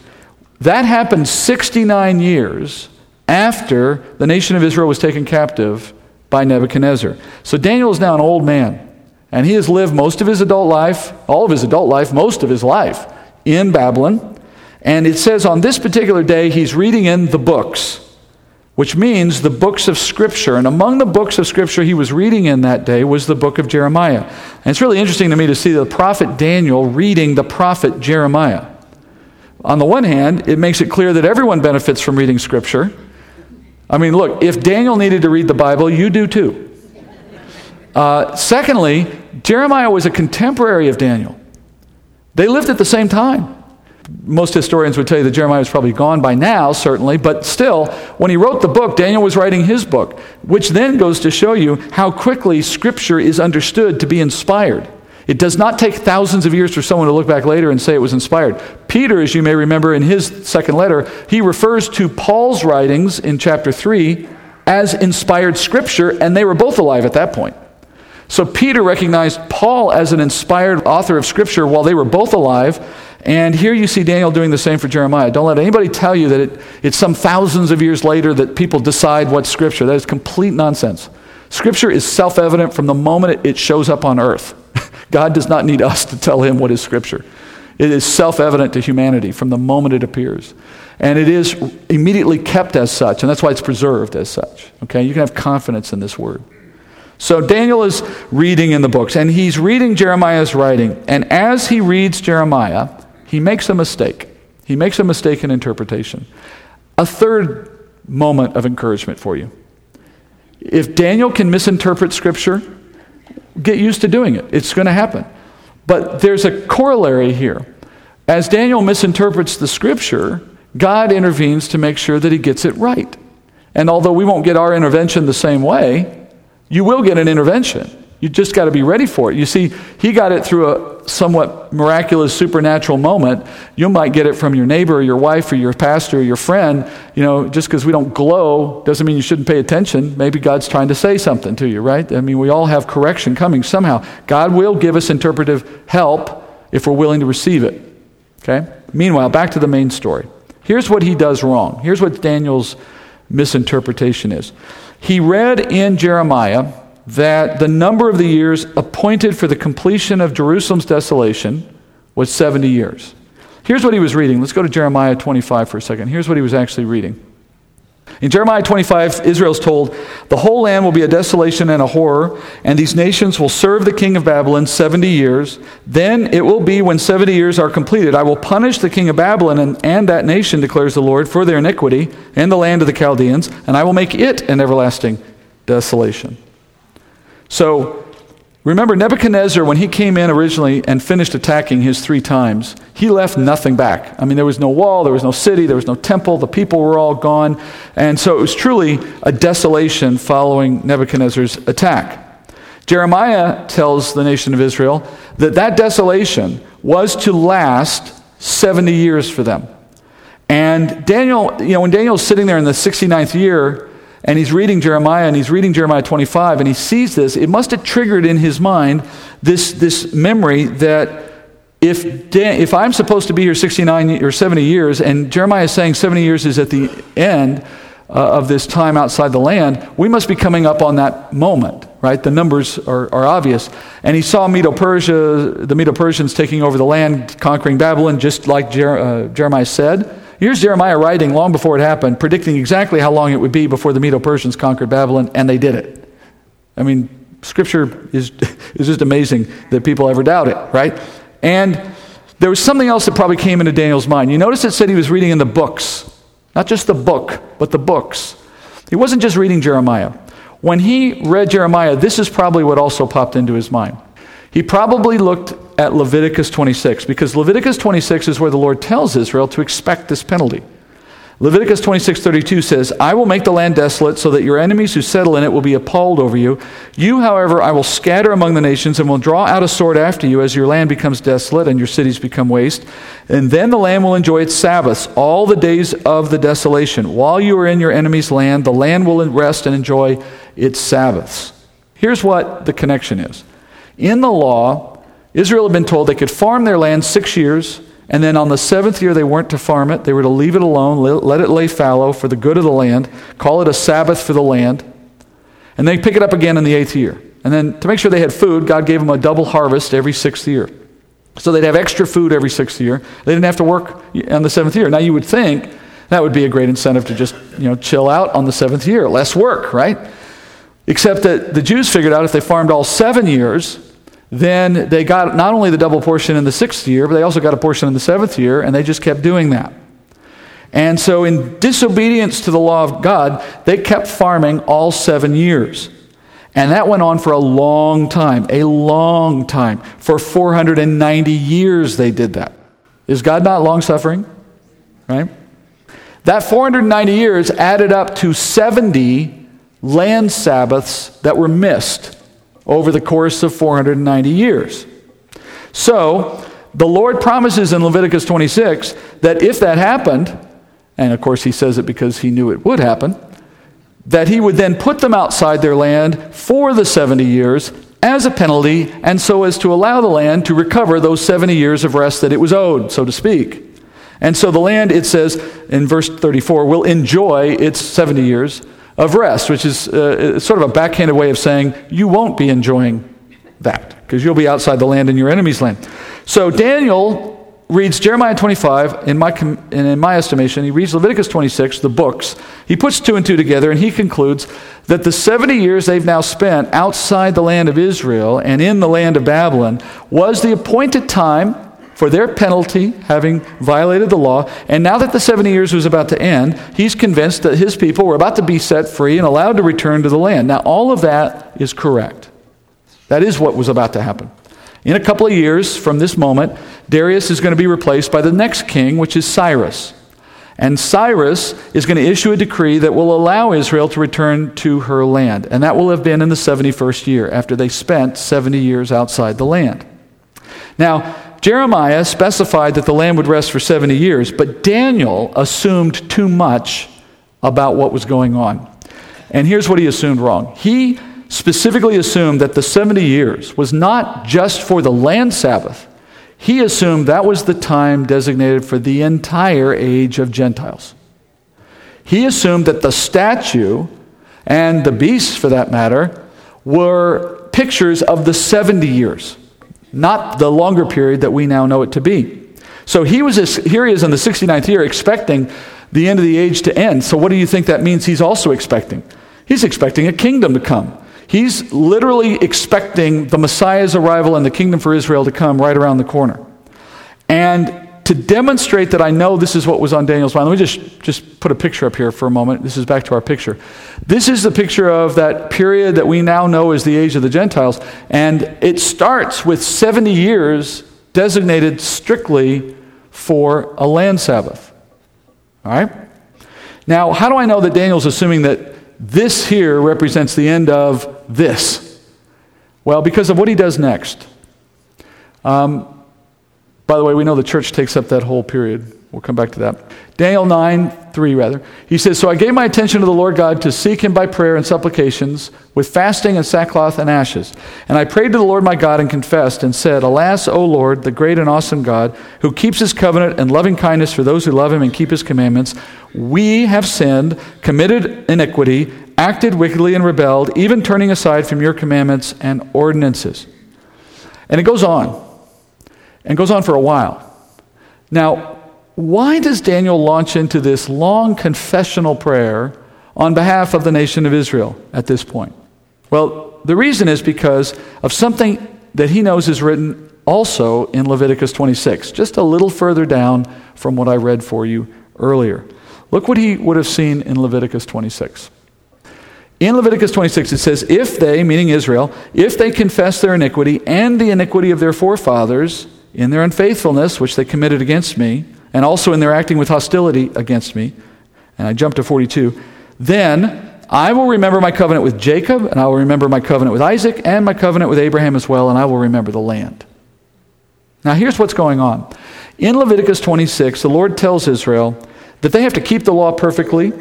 That happened 69 years after the nation of Israel was taken captive by Nebuchadnezzar. So Daniel is now an old man, and he has lived most of his adult life, all of his adult life, most of his life in Babylon. And it says on this particular day, he's reading in the books, which means the books of Scripture. And among the books of Scripture he was reading in that day was the book of Jeremiah. And it's really interesting to me to see the prophet Daniel reading the prophet Jeremiah. On the one hand, it makes it clear that everyone benefits from reading Scripture. I mean, look, if Daniel needed to read the Bible, you do too. Uh, secondly, Jeremiah was a contemporary of Daniel. They lived at the same time. Most historians would tell you that Jeremiah was probably gone by now, certainly, but still, when he wrote the book, Daniel was writing his book, which then goes to show you how quickly Scripture is understood to be inspired. It does not take thousands of years for someone to look back later and say it was inspired. Peter, as you may remember in his second letter, he refers to Paul's writings in chapter 3 as inspired scripture, and they were both alive at that point. So Peter recognized Paul as an inspired author of scripture while they were both alive. And here you see Daniel doing the same for Jeremiah. Don't let anybody tell you that it, it's some thousands of years later that people decide what's scripture. That is complete nonsense. Scripture is self evident from the moment it shows up on earth. God does not need us to tell him what is Scripture. It is self evident to humanity from the moment it appears. And it is immediately kept as such, and that's why it's preserved as such. Okay? You can have confidence in this word. So Daniel is reading in the books, and he's reading Jeremiah's writing. And as he reads Jeremiah, he makes a mistake. He makes a mistake in interpretation. A third moment of encouragement for you. If Daniel can misinterpret Scripture, get used to doing it. It's going to happen. But there's a corollary here. As Daniel misinterprets the Scripture, God intervenes to make sure that he gets it right. And although we won't get our intervention the same way, you will get an intervention. You just got to be ready for it. You see, he got it through a somewhat miraculous supernatural moment. You might get it from your neighbor or your wife or your pastor or your friend. You know, just because we don't glow doesn't mean you shouldn't pay attention. Maybe God's trying to say something to you, right? I mean, we all have correction coming somehow. God will give us interpretive help if we're willing to receive it. Okay? Meanwhile, back to the main story. Here's what he does wrong. Here's what Daniel's misinterpretation is. He read in Jeremiah that the number of the years appointed for the completion of Jerusalem's desolation was 70 years. Here's what he was reading. Let's go to Jeremiah 25 for a second. Here's what he was actually reading. In Jeremiah 25, Israel's told, The whole land will be a desolation and a horror, and these nations will serve the king of Babylon 70 years. Then it will be when 70 years are completed, I will punish the king of Babylon and, and that nation, declares the Lord, for their iniquity and the land of the Chaldeans, and I will make it an everlasting desolation. So remember, Nebuchadnezzar, when he came in originally and finished attacking his three times, he left nothing back. I mean, there was no wall, there was no city, there was no temple, the people were all gone. And so it was truly a desolation following Nebuchadnezzar's attack. Jeremiah tells the nation of Israel that that desolation was to last 70 years for them. And Daniel, you know, when Daniel's sitting there in the 69th year, and he's reading Jeremiah and he's reading Jeremiah 25 and he sees this, it must have triggered in his mind this, this memory that if, Dan, if I'm supposed to be here 69 or 70 years and Jeremiah is saying 70 years is at the end uh, of this time outside the land, we must be coming up on that moment, right? The numbers are, are obvious. And he saw Medo Persia, the Medo Persians taking over the land, conquering Babylon, just like Jer- uh, Jeremiah said. Here's Jeremiah writing long before it happened, predicting exactly how long it would be before the Medo Persians conquered Babylon, and they did it. I mean, Scripture is, is just amazing that people ever doubt it, right? And there was something else that probably came into Daniel's mind. You notice it said he was reading in the books, not just the book, but the books. He wasn't just reading Jeremiah. When he read Jeremiah, this is probably what also popped into his mind. He probably looked at Leviticus 26 because Leviticus 26 is where the Lord tells Israel to expect this penalty. Leviticus 26:32 says, "I will make the land desolate so that your enemies who settle in it will be appalled over you. You, however, I will scatter among the nations and will draw out a sword after you as your land becomes desolate and your cities become waste. And then the land will enjoy its Sabbaths all the days of the desolation. While you are in your enemy's land, the land will rest and enjoy its Sabbaths." Here's what the connection is. In the law, Israel had been told they could farm their land six years, and then on the seventh year they weren't to farm it. They were to leave it alone, let it lay fallow for the good of the land, call it a Sabbath for the land, and they pick it up again in the eighth year. And then to make sure they had food, God gave them a double harvest every sixth year. So they'd have extra food every sixth year. They didn't have to work on the seventh year. Now you would think that would be a great incentive to just, you know, chill out on the seventh year. Less work, right? Except that the Jews figured out if they farmed all seven years, then they got not only the double portion in the sixth year, but they also got a portion in the seventh year, and they just kept doing that. And so, in disobedience to the law of God, they kept farming all seven years. And that went on for a long time, a long time. For 490 years, they did that. Is God not long suffering? Right? That 490 years added up to 70 land Sabbaths that were missed over the course of 490 years. So, the Lord promises in Leviticus 26 that if that happened, and of course he says it because he knew it would happen, that he would then put them outside their land for the 70 years as a penalty, and so as to allow the land to recover those 70 years of rest that it was owed, so to speak. And so the land, it says in verse 34, will enjoy its 70 years of rest, which is uh, sort of a backhanded way of saying you won't be enjoying that because you'll be outside the land in your enemy's land. So Daniel reads Jeremiah 25, in my, in my estimation, he reads Leviticus 26, the books. He puts two and two together, and he concludes that the 70 years they've now spent outside the land of Israel and in the land of Babylon was the appointed time for their penalty, having violated the law. And now that the 70 years was about to end, he's convinced that his people were about to be set free and allowed to return to the land. Now, all of that is correct. That is what was about to happen. In a couple of years from this moment, Darius is going to be replaced by the next king, which is Cyrus. And Cyrus is going to issue a decree that will allow Israel to return to her land. And that will have been in the 71st year, after they spent 70 years outside the land. Now, Jeremiah specified that the land would rest for 70 years, but Daniel assumed too much about what was going on. And here's what he assumed wrong. He specifically assumed that the 70 years was not just for the land Sabbath, he assumed that was the time designated for the entire age of Gentiles. He assumed that the statue and the beasts, for that matter, were pictures of the 70 years not the longer period that we now know it to be. So he was this, here he is in the 69th year expecting the end of the age to end. So what do you think that means he's also expecting? He's expecting a kingdom to come. He's literally expecting the Messiah's arrival and the kingdom for Israel to come right around the corner. And to demonstrate that I know this is what was on Daniel's mind, let me just, just put a picture up here for a moment. This is back to our picture. This is the picture of that period that we now know as the age of the Gentiles. And it starts with 70 years designated strictly for a land Sabbath. All right? Now, how do I know that Daniel's assuming that this here represents the end of this? Well, because of what he does next. Um, by the way, we know the church takes up that whole period. We'll come back to that. Daniel 9, 3 rather. He says, So I gave my attention to the Lord God to seek him by prayer and supplications, with fasting and sackcloth and ashes. And I prayed to the Lord my God and confessed and said, Alas, O Lord, the great and awesome God, who keeps his covenant and loving kindness for those who love him and keep his commandments, we have sinned, committed iniquity, acted wickedly and rebelled, even turning aside from your commandments and ordinances. And it goes on and goes on for a while. Now, why does Daniel launch into this long confessional prayer on behalf of the nation of Israel at this point? Well, the reason is because of something that he knows is written also in Leviticus 26, just a little further down from what I read for you earlier. Look what he would have seen in Leviticus 26. In Leviticus 26, it says, If they, meaning Israel, if they confess their iniquity and the iniquity of their forefathers, in their unfaithfulness, which they committed against me, and also in their acting with hostility against me, and I jump to 42, then I will remember my covenant with Jacob, and I will remember my covenant with Isaac, and my covenant with Abraham as well, and I will remember the land. Now, here's what's going on. In Leviticus 26, the Lord tells Israel that they have to keep the law perfectly,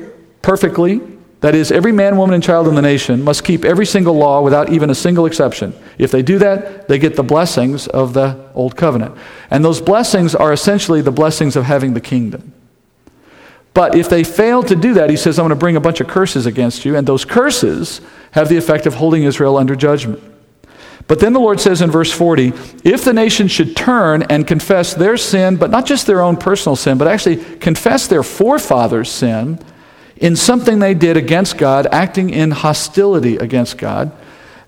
perfectly, that is, every man, woman, and child in the nation must keep every single law without even a single exception. If they do that, they get the blessings of the Old Covenant. And those blessings are essentially the blessings of having the kingdom. But if they fail to do that, he says, I'm going to bring a bunch of curses against you, and those curses have the effect of holding Israel under judgment. But then the Lord says in verse 40 if the nation should turn and confess their sin, but not just their own personal sin, but actually confess their forefathers' sin, in something they did against God, acting in hostility against God,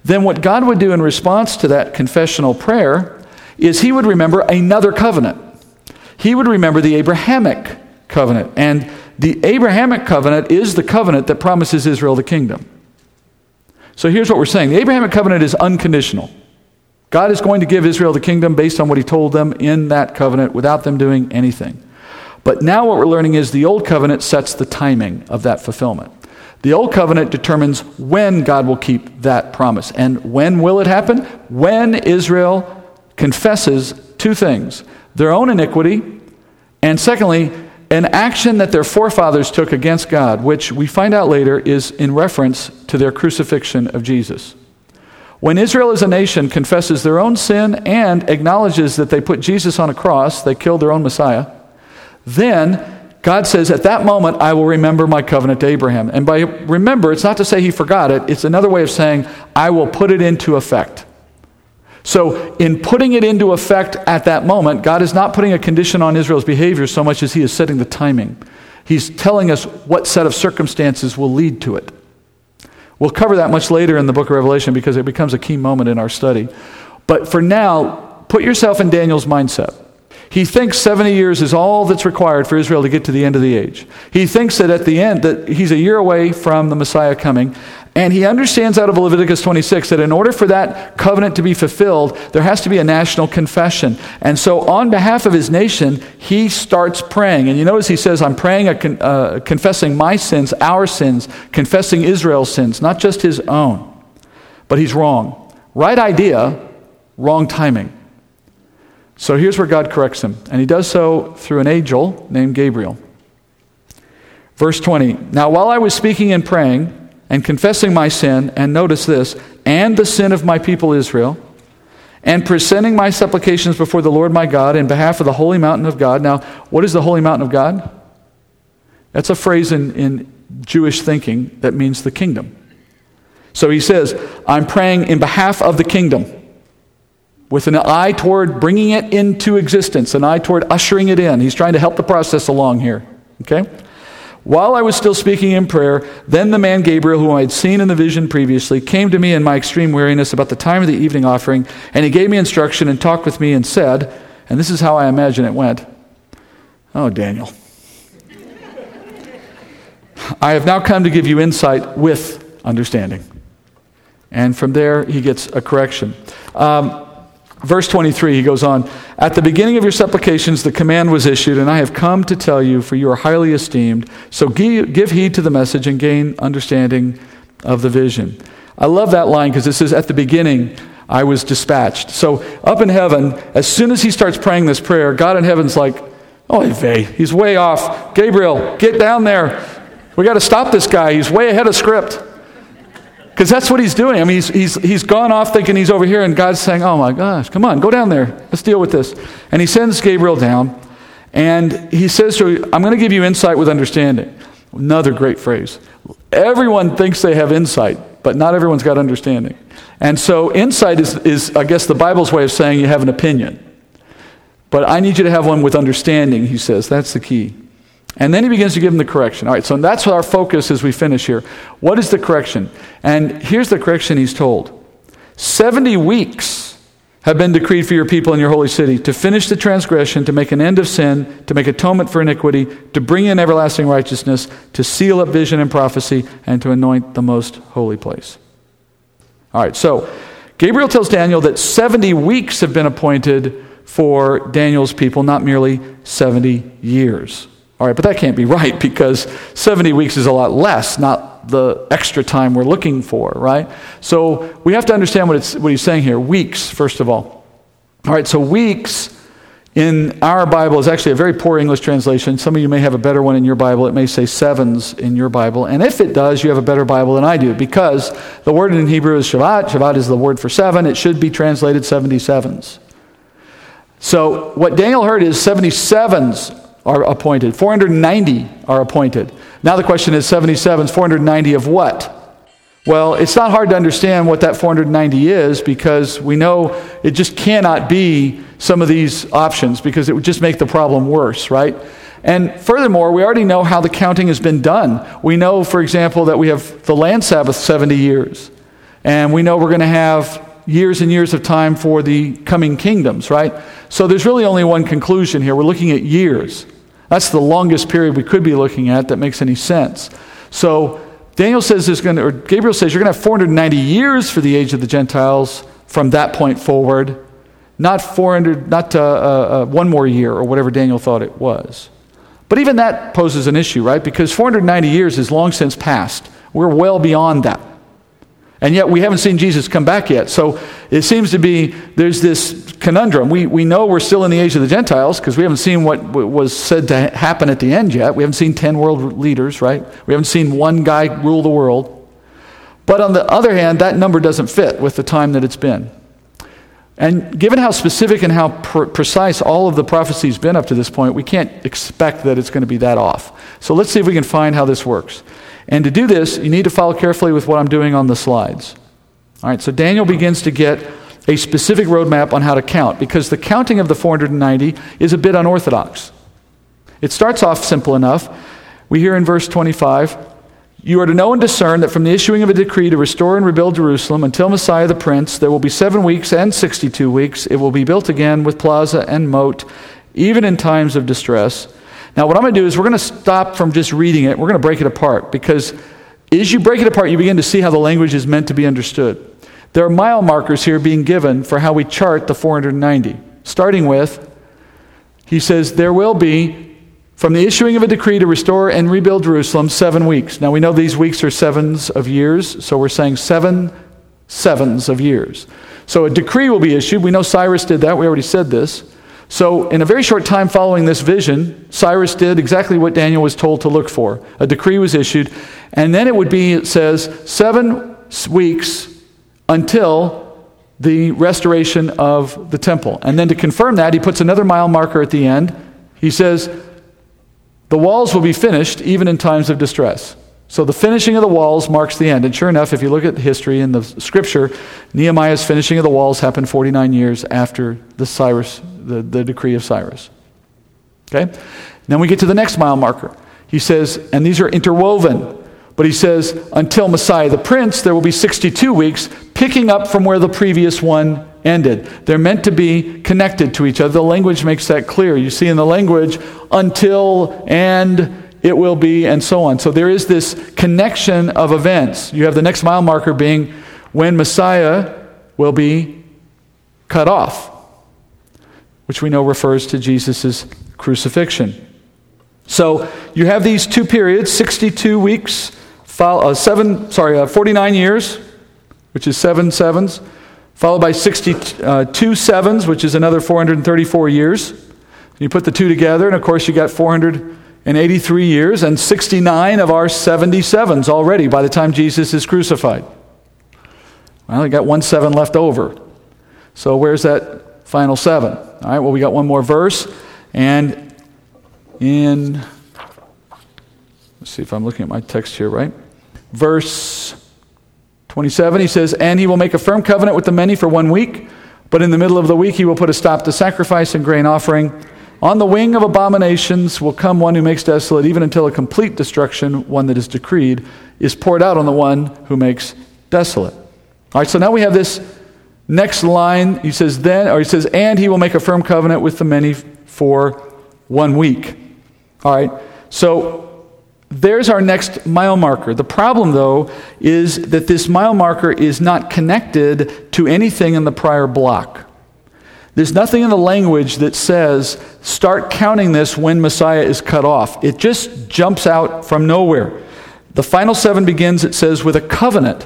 then what God would do in response to that confessional prayer is He would remember another covenant. He would remember the Abrahamic covenant. And the Abrahamic covenant is the covenant that promises Israel the kingdom. So here's what we're saying the Abrahamic covenant is unconditional. God is going to give Israel the kingdom based on what He told them in that covenant without them doing anything. But now what we're learning is the Old Covenant sets the timing of that fulfillment. The Old Covenant determines when God will keep that promise. And when will it happen? When Israel confesses two things their own iniquity, and secondly, an action that their forefathers took against God, which we find out later is in reference to their crucifixion of Jesus. When Israel as a nation confesses their own sin and acknowledges that they put Jesus on a cross, they killed their own Messiah, then God says, At that moment, I will remember my covenant to Abraham. And by remember, it's not to say he forgot it, it's another way of saying, I will put it into effect. So, in putting it into effect at that moment, God is not putting a condition on Israel's behavior so much as He is setting the timing. He's telling us what set of circumstances will lead to it. We'll cover that much later in the book of Revelation because it becomes a key moment in our study. But for now, put yourself in Daniel's mindset. He thinks 70 years is all that's required for Israel to get to the end of the age. He thinks that at the end that he's a year away from the Messiah coming, and he understands out of Leviticus 26 that in order for that covenant to be fulfilled, there has to be a national confession. And so, on behalf of his nation, he starts praying. And you notice he says, I'm praying, con- uh, confessing my sins, our sins, confessing Israel's sins, not just his own. But he's wrong. Right idea, wrong timing. So here's where God corrects him. And he does so through an angel named Gabriel. Verse 20 Now, while I was speaking and praying, and confessing my sin, and notice this, and the sin of my people Israel, and presenting my supplications before the Lord my God in behalf of the holy mountain of God. Now, what is the holy mountain of God? That's a phrase in, in Jewish thinking that means the kingdom. So he says, I'm praying in behalf of the kingdom with an eye toward bringing it into existence, an eye toward ushering it in. He's trying to help the process along here. Okay? While I was still speaking in prayer, then the man Gabriel, whom I had seen in the vision previously, came to me in my extreme weariness about the time of the evening offering, and he gave me instruction and talked with me and said, and this is how I imagine it went Oh, Daniel. I have now come to give you insight with understanding. And from there, he gets a correction. Um, Verse 23, he goes on At the beginning of your supplications, the command was issued, and I have come to tell you, for you are highly esteemed. So give, give heed to the message and gain understanding of the vision. I love that line because it says, At the beginning, I was dispatched. So up in heaven, as soon as he starts praying this prayer, God in heaven's like, Oh, he's way off. Gabriel, get down there. We got to stop this guy. He's way ahead of script. Because that's what he's doing. I mean, he's, he's, he's gone off thinking he's over here, and God's saying, Oh my gosh, come on, go down there. Let's deal with this. And he sends Gabriel down, and he says to him, I'm going to give you insight with understanding. Another great phrase. Everyone thinks they have insight, but not everyone's got understanding. And so, insight is, is, I guess, the Bible's way of saying you have an opinion. But I need you to have one with understanding, he says. That's the key. And then he begins to give him the correction. All right, so that's our focus as we finish here. What is the correction? And here's the correction he's told 70 weeks have been decreed for your people in your holy city to finish the transgression, to make an end of sin, to make atonement for iniquity, to bring in everlasting righteousness, to seal up vision and prophecy, and to anoint the most holy place. All right, so Gabriel tells Daniel that 70 weeks have been appointed for Daniel's people, not merely 70 years. All right, but that can't be right because 70 weeks is a lot less, not the extra time we're looking for, right? So we have to understand what, it's, what he's saying here. Weeks, first of all. All right, so weeks in our Bible is actually a very poor English translation. Some of you may have a better one in your Bible. It may say sevens in your Bible. And if it does, you have a better Bible than I do because the word in Hebrew is Shabbat. Shabbat is the word for seven. It should be translated 77s. So what Daniel heard is 77s are appointed. 490 are appointed. Now the question is 77 490 of what? Well, it's not hard to understand what that 490 is because we know it just cannot be some of these options because it would just make the problem worse, right? And furthermore, we already know how the counting has been done. We know, for example, that we have the land Sabbath 70 years. And we know we're going to have years and years of time for the coming kingdoms, right? So there's really only one conclusion here. We're looking at years. That's the longest period we could be looking at that makes any sense. So Daniel says there's going to, or Gabriel says you're going to have 490 years for the age of the Gentiles from that point forward, not 400, not uh, uh, uh, one more year or whatever Daniel thought it was. But even that poses an issue, right? Because 490 years is long since past. We're well beyond that. And yet we haven't seen Jesus come back yet. So it seems to be there's this conundrum. We, we know we're still in the age of the Gentiles because we haven't seen what was said to happen at the end yet. We haven't seen 10 world leaders, right? We haven't seen one guy rule the world. But on the other hand, that number doesn't fit with the time that it's been. And given how specific and how pr- precise all of the prophecy's been up to this point, we can't expect that it's going to be that off. So let's see if we can find how this works. And to do this, you need to follow carefully with what I'm doing on the slides. All right, so Daniel begins to get a specific roadmap on how to count because the counting of the 490 is a bit unorthodox. It starts off simple enough. We hear in verse 25 You are to know and discern that from the issuing of a decree to restore and rebuild Jerusalem until Messiah the Prince, there will be seven weeks and 62 weeks. It will be built again with plaza and moat, even in times of distress. Now, what I'm going to do is we're going to stop from just reading it. We're going to break it apart because as you break it apart, you begin to see how the language is meant to be understood. There are mile markers here being given for how we chart the 490. Starting with, he says, There will be, from the issuing of a decree to restore and rebuild Jerusalem, seven weeks. Now we know these weeks are sevens of years, so we're saying seven sevens of years. So a decree will be issued. We know Cyrus did that. We already said this. So, in a very short time following this vision, Cyrus did exactly what Daniel was told to look for. A decree was issued, and then it would be, it says, seven weeks until the restoration of the temple. And then to confirm that, he puts another mile marker at the end. He says, The walls will be finished even in times of distress. So the finishing of the walls marks the end. And sure enough, if you look at history in the scripture, Nehemiah's finishing of the walls happened 49 years after the Cyrus, the, the decree of Cyrus. Okay? Then we get to the next mile marker. He says, and these are interwoven. But he says, until Messiah the Prince, there will be 62 weeks, picking up from where the previous one ended. They're meant to be connected to each other. The language makes that clear. You see in the language, until and it will be, and so on. So there is this connection of events. You have the next mile marker being when Messiah will be cut off, which we know refers to Jesus' crucifixion. So you have these two periods 62 weeks uh, seven, sorry, uh, 49 years, which is seven sevens, followed by 62 uh, sevens, which is another 434 years. You put the two together, and of course, you got 483 years and 69 of our 77s already by the time Jesus is crucified. Well, you got one seven left over. So, where's that final seven? All right, well, we got one more verse, and in Let's see if I'm looking at my text here right. Verse 27, he says, And he will make a firm covenant with the many for one week, but in the middle of the week he will put a stop to sacrifice and grain offering. On the wing of abominations will come one who makes desolate, even until a complete destruction, one that is decreed, is poured out on the one who makes desolate. All right, so now we have this next line. He says, then, or he says, and he will make a firm covenant with the many for one week. All right, so there's our next mile marker. The problem, though, is that this mile marker is not connected to anything in the prior block. There's nothing in the language that says, start counting this when Messiah is cut off. It just jumps out from nowhere. The final seven begins, it says, with a covenant.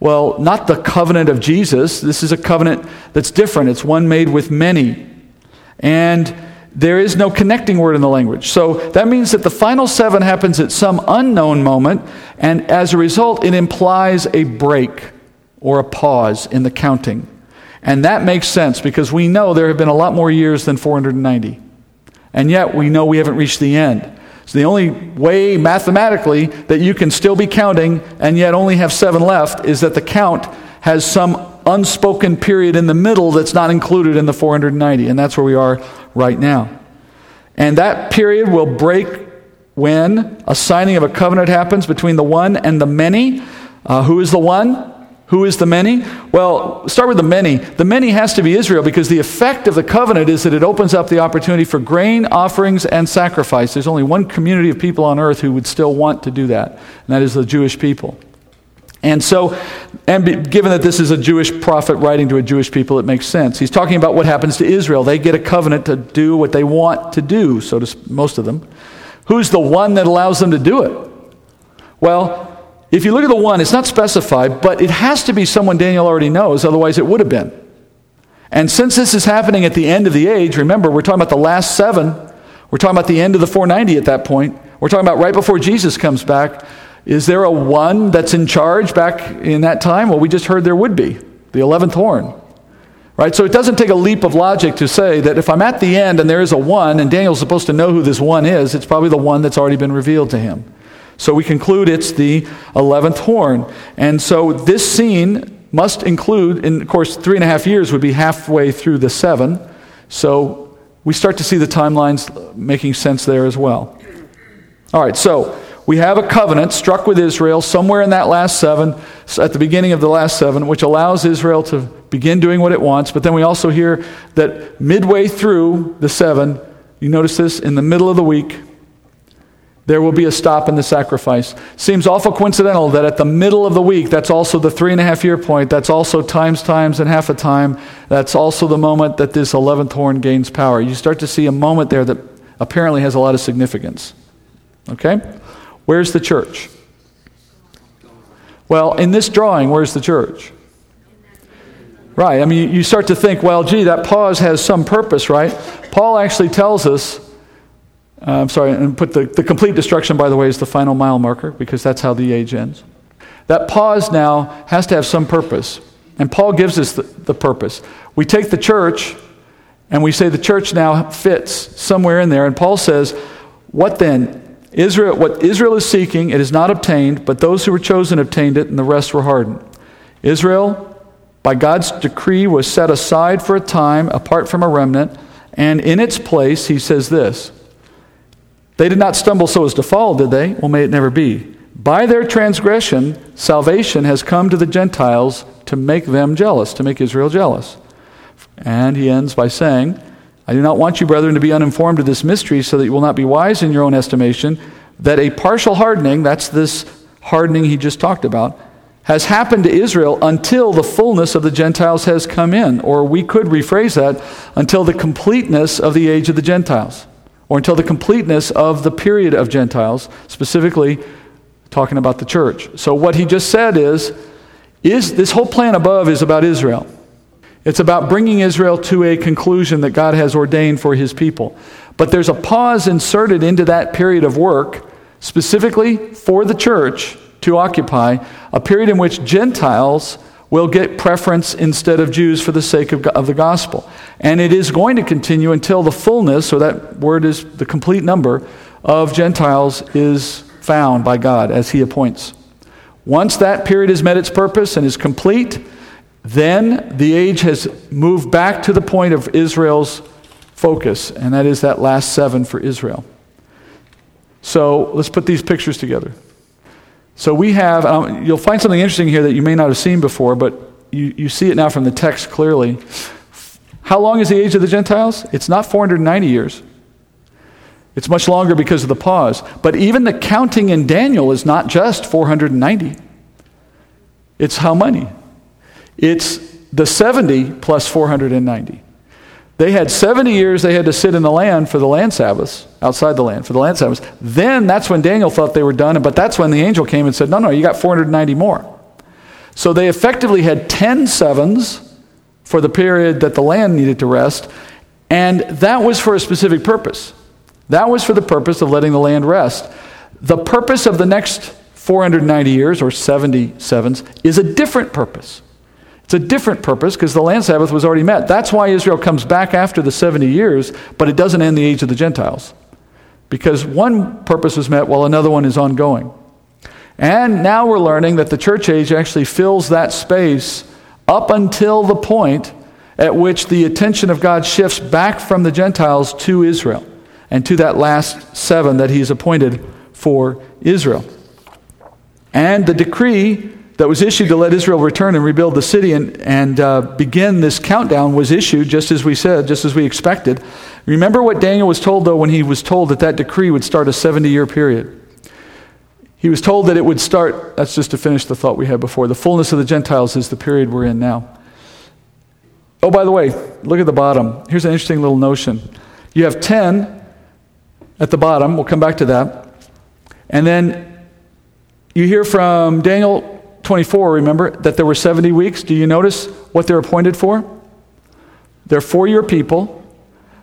Well, not the covenant of Jesus. This is a covenant that's different. It's one made with many. And there is no connecting word in the language. So that means that the final seven happens at some unknown moment, and as a result, it implies a break or a pause in the counting. And that makes sense because we know there have been a lot more years than 490. And yet we know we haven't reached the end. So the only way mathematically that you can still be counting and yet only have seven left is that the count has some unspoken period in the middle that's not included in the 490. And that's where we are right now. And that period will break when a signing of a covenant happens between the one and the many. Uh, who is the one? Who is the many? Well, start with the many. The many has to be Israel because the effect of the covenant is that it opens up the opportunity for grain offerings and sacrifice. There's only one community of people on earth who would still want to do that, and that is the Jewish people. And so, and be, given that this is a Jewish prophet writing to a Jewish people, it makes sense. He's talking about what happens to Israel. They get a covenant to do what they want to do, so to most of them. Who's the one that allows them to do it? Well, if you look at the one, it's not specified, but it has to be someone Daniel already knows, otherwise it would have been. And since this is happening at the end of the age, remember, we're talking about the last seven. We're talking about the end of the 490 at that point. We're talking about right before Jesus comes back. Is there a one that's in charge back in that time? Well, we just heard there would be, the 11th horn. Right? So it doesn't take a leap of logic to say that if I'm at the end and there is a one, and Daniel's supposed to know who this one is, it's probably the one that's already been revealed to him. So we conclude it's the 11th horn. And so this scene must include, and of course, three and a half years would be halfway through the seven. So we start to see the timelines making sense there as well. All right, so we have a covenant struck with Israel somewhere in that last seven, at the beginning of the last seven, which allows Israel to begin doing what it wants. But then we also hear that midway through the seven, you notice this, in the middle of the week, there will be a stop in the sacrifice. Seems awful coincidental that at the middle of the week, that's also the three and a half year point, that's also times times and half a time, that's also the moment that this 11th horn gains power. You start to see a moment there that apparently has a lot of significance. Okay? Where's the church? Well, in this drawing, where's the church? Right. I mean, you start to think, well, gee, that pause has some purpose, right? Paul actually tells us, uh, I'm sorry, and put the, the complete destruction, by the way, is the final mile marker because that's how the age ends. That pause now has to have some purpose. And Paul gives us the, the purpose. We take the church and we say the church now fits somewhere in there. And Paul says, what then? Israel, what Israel is seeking, it is not obtained, but those who were chosen obtained it, and the rest were hardened. Israel, by God's decree, was set aside for a time, apart from a remnant, and in its place, he says this They did not stumble so as to fall, did they? Well, may it never be. By their transgression, salvation has come to the Gentiles to make them jealous, to make Israel jealous. And he ends by saying, I do not want you, brethren, to be uninformed of this mystery, so that you will not be wise in your own estimation, that a partial hardening, that's this hardening he just talked about, has happened to Israel until the fullness of the Gentiles has come in. Or we could rephrase that until the completeness of the age of the Gentiles, or until the completeness of the period of Gentiles, specifically talking about the church. So what he just said is, is this whole plan above is about Israel. It's about bringing Israel to a conclusion that God has ordained for his people. But there's a pause inserted into that period of work, specifically for the church to occupy, a period in which Gentiles will get preference instead of Jews for the sake of, of the gospel. And it is going to continue until the fullness, or that word is the complete number, of Gentiles is found by God as he appoints. Once that period has met its purpose and is complete, then the age has moved back to the point of Israel's focus, and that is that last seven for Israel. So let's put these pictures together. So we have, um, you'll find something interesting here that you may not have seen before, but you, you see it now from the text clearly. How long is the age of the Gentiles? It's not 490 years. It's much longer because of the pause. But even the counting in Daniel is not just 490. It's how many? It's the 70 plus 490. They had 70 years they had to sit in the land for the land Sabbaths, outside the land for the land Sabbaths. Then that's when Daniel thought they were done, but that's when the angel came and said, No, no, you got 490 more. So they effectively had 10 sevens for the period that the land needed to rest, and that was for a specific purpose. That was for the purpose of letting the land rest. The purpose of the next 490 years, or 70 sevens, is a different purpose. It's a different purpose because the land Sabbath was already met. That's why Israel comes back after the 70 years, but it doesn't end the age of the Gentiles. Because one purpose was met while another one is ongoing. And now we're learning that the church age actually fills that space up until the point at which the attention of God shifts back from the Gentiles to Israel and to that last seven that he's appointed for Israel. And the decree that was issued to let Israel return and rebuild the city and, and uh, begin this countdown was issued just as we said, just as we expected. Remember what Daniel was told, though, when he was told that that decree would start a 70 year period. He was told that it would start, that's just to finish the thought we had before. The fullness of the Gentiles is the period we're in now. Oh, by the way, look at the bottom. Here's an interesting little notion. You have 10 at the bottom, we'll come back to that. And then you hear from Daniel 24, remember that there were 70 weeks. Do you notice what they're appointed for? They're for your people,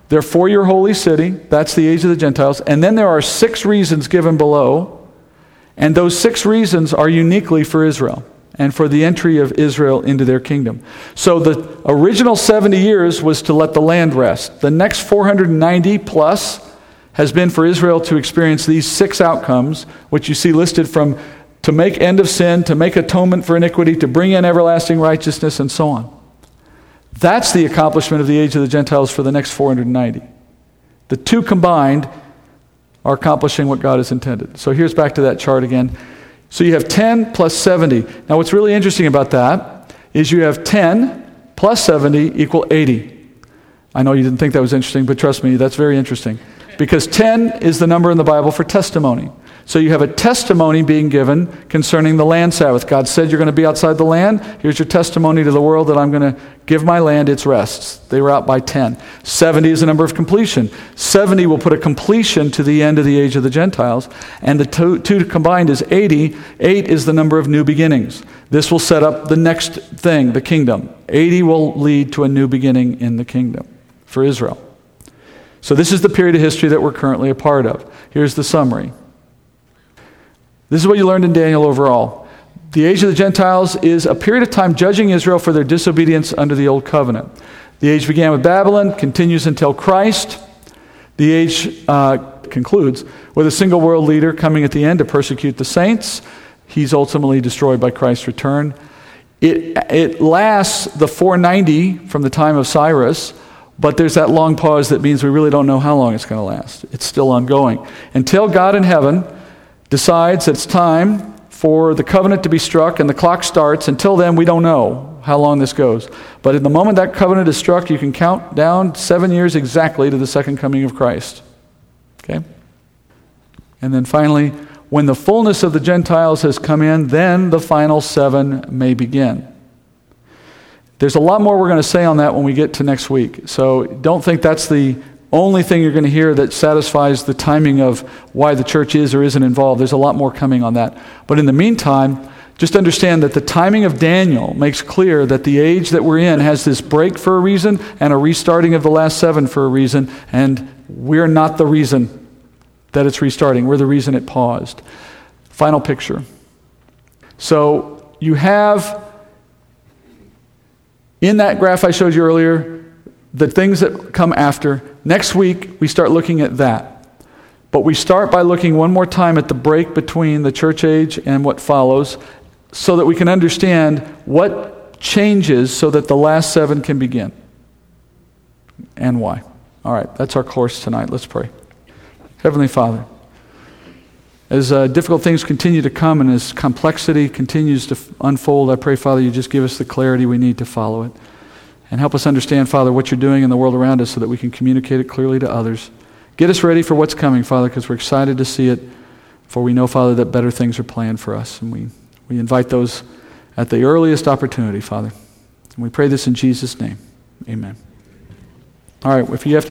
they're for your holy city. That's the age of the Gentiles. And then there are six reasons given below. And those six reasons are uniquely for Israel and for the entry of Israel into their kingdom. So the original 70 years was to let the land rest. The next 490 plus has been for Israel to experience these six outcomes, which you see listed from to make end of sin, to make atonement for iniquity, to bring in everlasting righteousness, and so on. That's the accomplishment of the age of the Gentiles for the next 490. The two combined are accomplishing what God has intended. So here's back to that chart again. So you have 10 plus 70. Now, what's really interesting about that is you have 10 plus 70 equal 80. I know you didn't think that was interesting, but trust me, that's very interesting. Because 10 is the number in the Bible for testimony. So you have a testimony being given concerning the land Sabbath. God said you're going to be outside the land. Here's your testimony to the world that I'm going to give my land its rests. They were out by 10. 70 is the number of completion. 70 will put a completion to the end of the age of the Gentiles. And the two, two combined is 80. 8 is the number of new beginnings. This will set up the next thing, the kingdom. 80 will lead to a new beginning in the kingdom for Israel. So this is the period of history that we're currently a part of. Here's the summary. This is what you learned in Daniel overall. The age of the Gentiles is a period of time judging Israel for their disobedience under the old covenant. The age began with Babylon, continues until Christ. The age uh, concludes with a single world leader coming at the end to persecute the saints. He's ultimately destroyed by Christ's return. It, it lasts the 490 from the time of Cyrus, but there's that long pause that means we really don't know how long it's going to last. It's still ongoing. Until God in heaven decides it's time for the covenant to be struck and the clock starts. Until then, we don't know how long this goes. But in the moment that covenant is struck, you can count down seven years exactly to the second coming of Christ. Okay? And then finally, when the fullness of the Gentiles has come in, then the final seven may begin. There's a lot more we're going to say on that when we get to next week. So don't think that's the only thing you're going to hear that satisfies the timing of why the church is or isn't involved. There's a lot more coming on that. But in the meantime, just understand that the timing of Daniel makes clear that the age that we're in has this break for a reason and a restarting of the last seven for a reason, and we're not the reason that it's restarting. We're the reason it paused. Final picture. So you have in that graph I showed you earlier the things that come after. Next week, we start looking at that. But we start by looking one more time at the break between the church age and what follows so that we can understand what changes so that the last seven can begin and why. All right, that's our course tonight. Let's pray. Heavenly Father, as uh, difficult things continue to come and as complexity continues to unfold, I pray, Father, you just give us the clarity we need to follow it. And help us understand, Father, what you're doing in the world around us so that we can communicate it clearly to others. Get us ready for what's coming, Father, because we're excited to see it. For we know, Father, that better things are planned for us. And we, we invite those at the earliest opportunity, Father. And we pray this in Jesus' name. Amen. All right, if you have to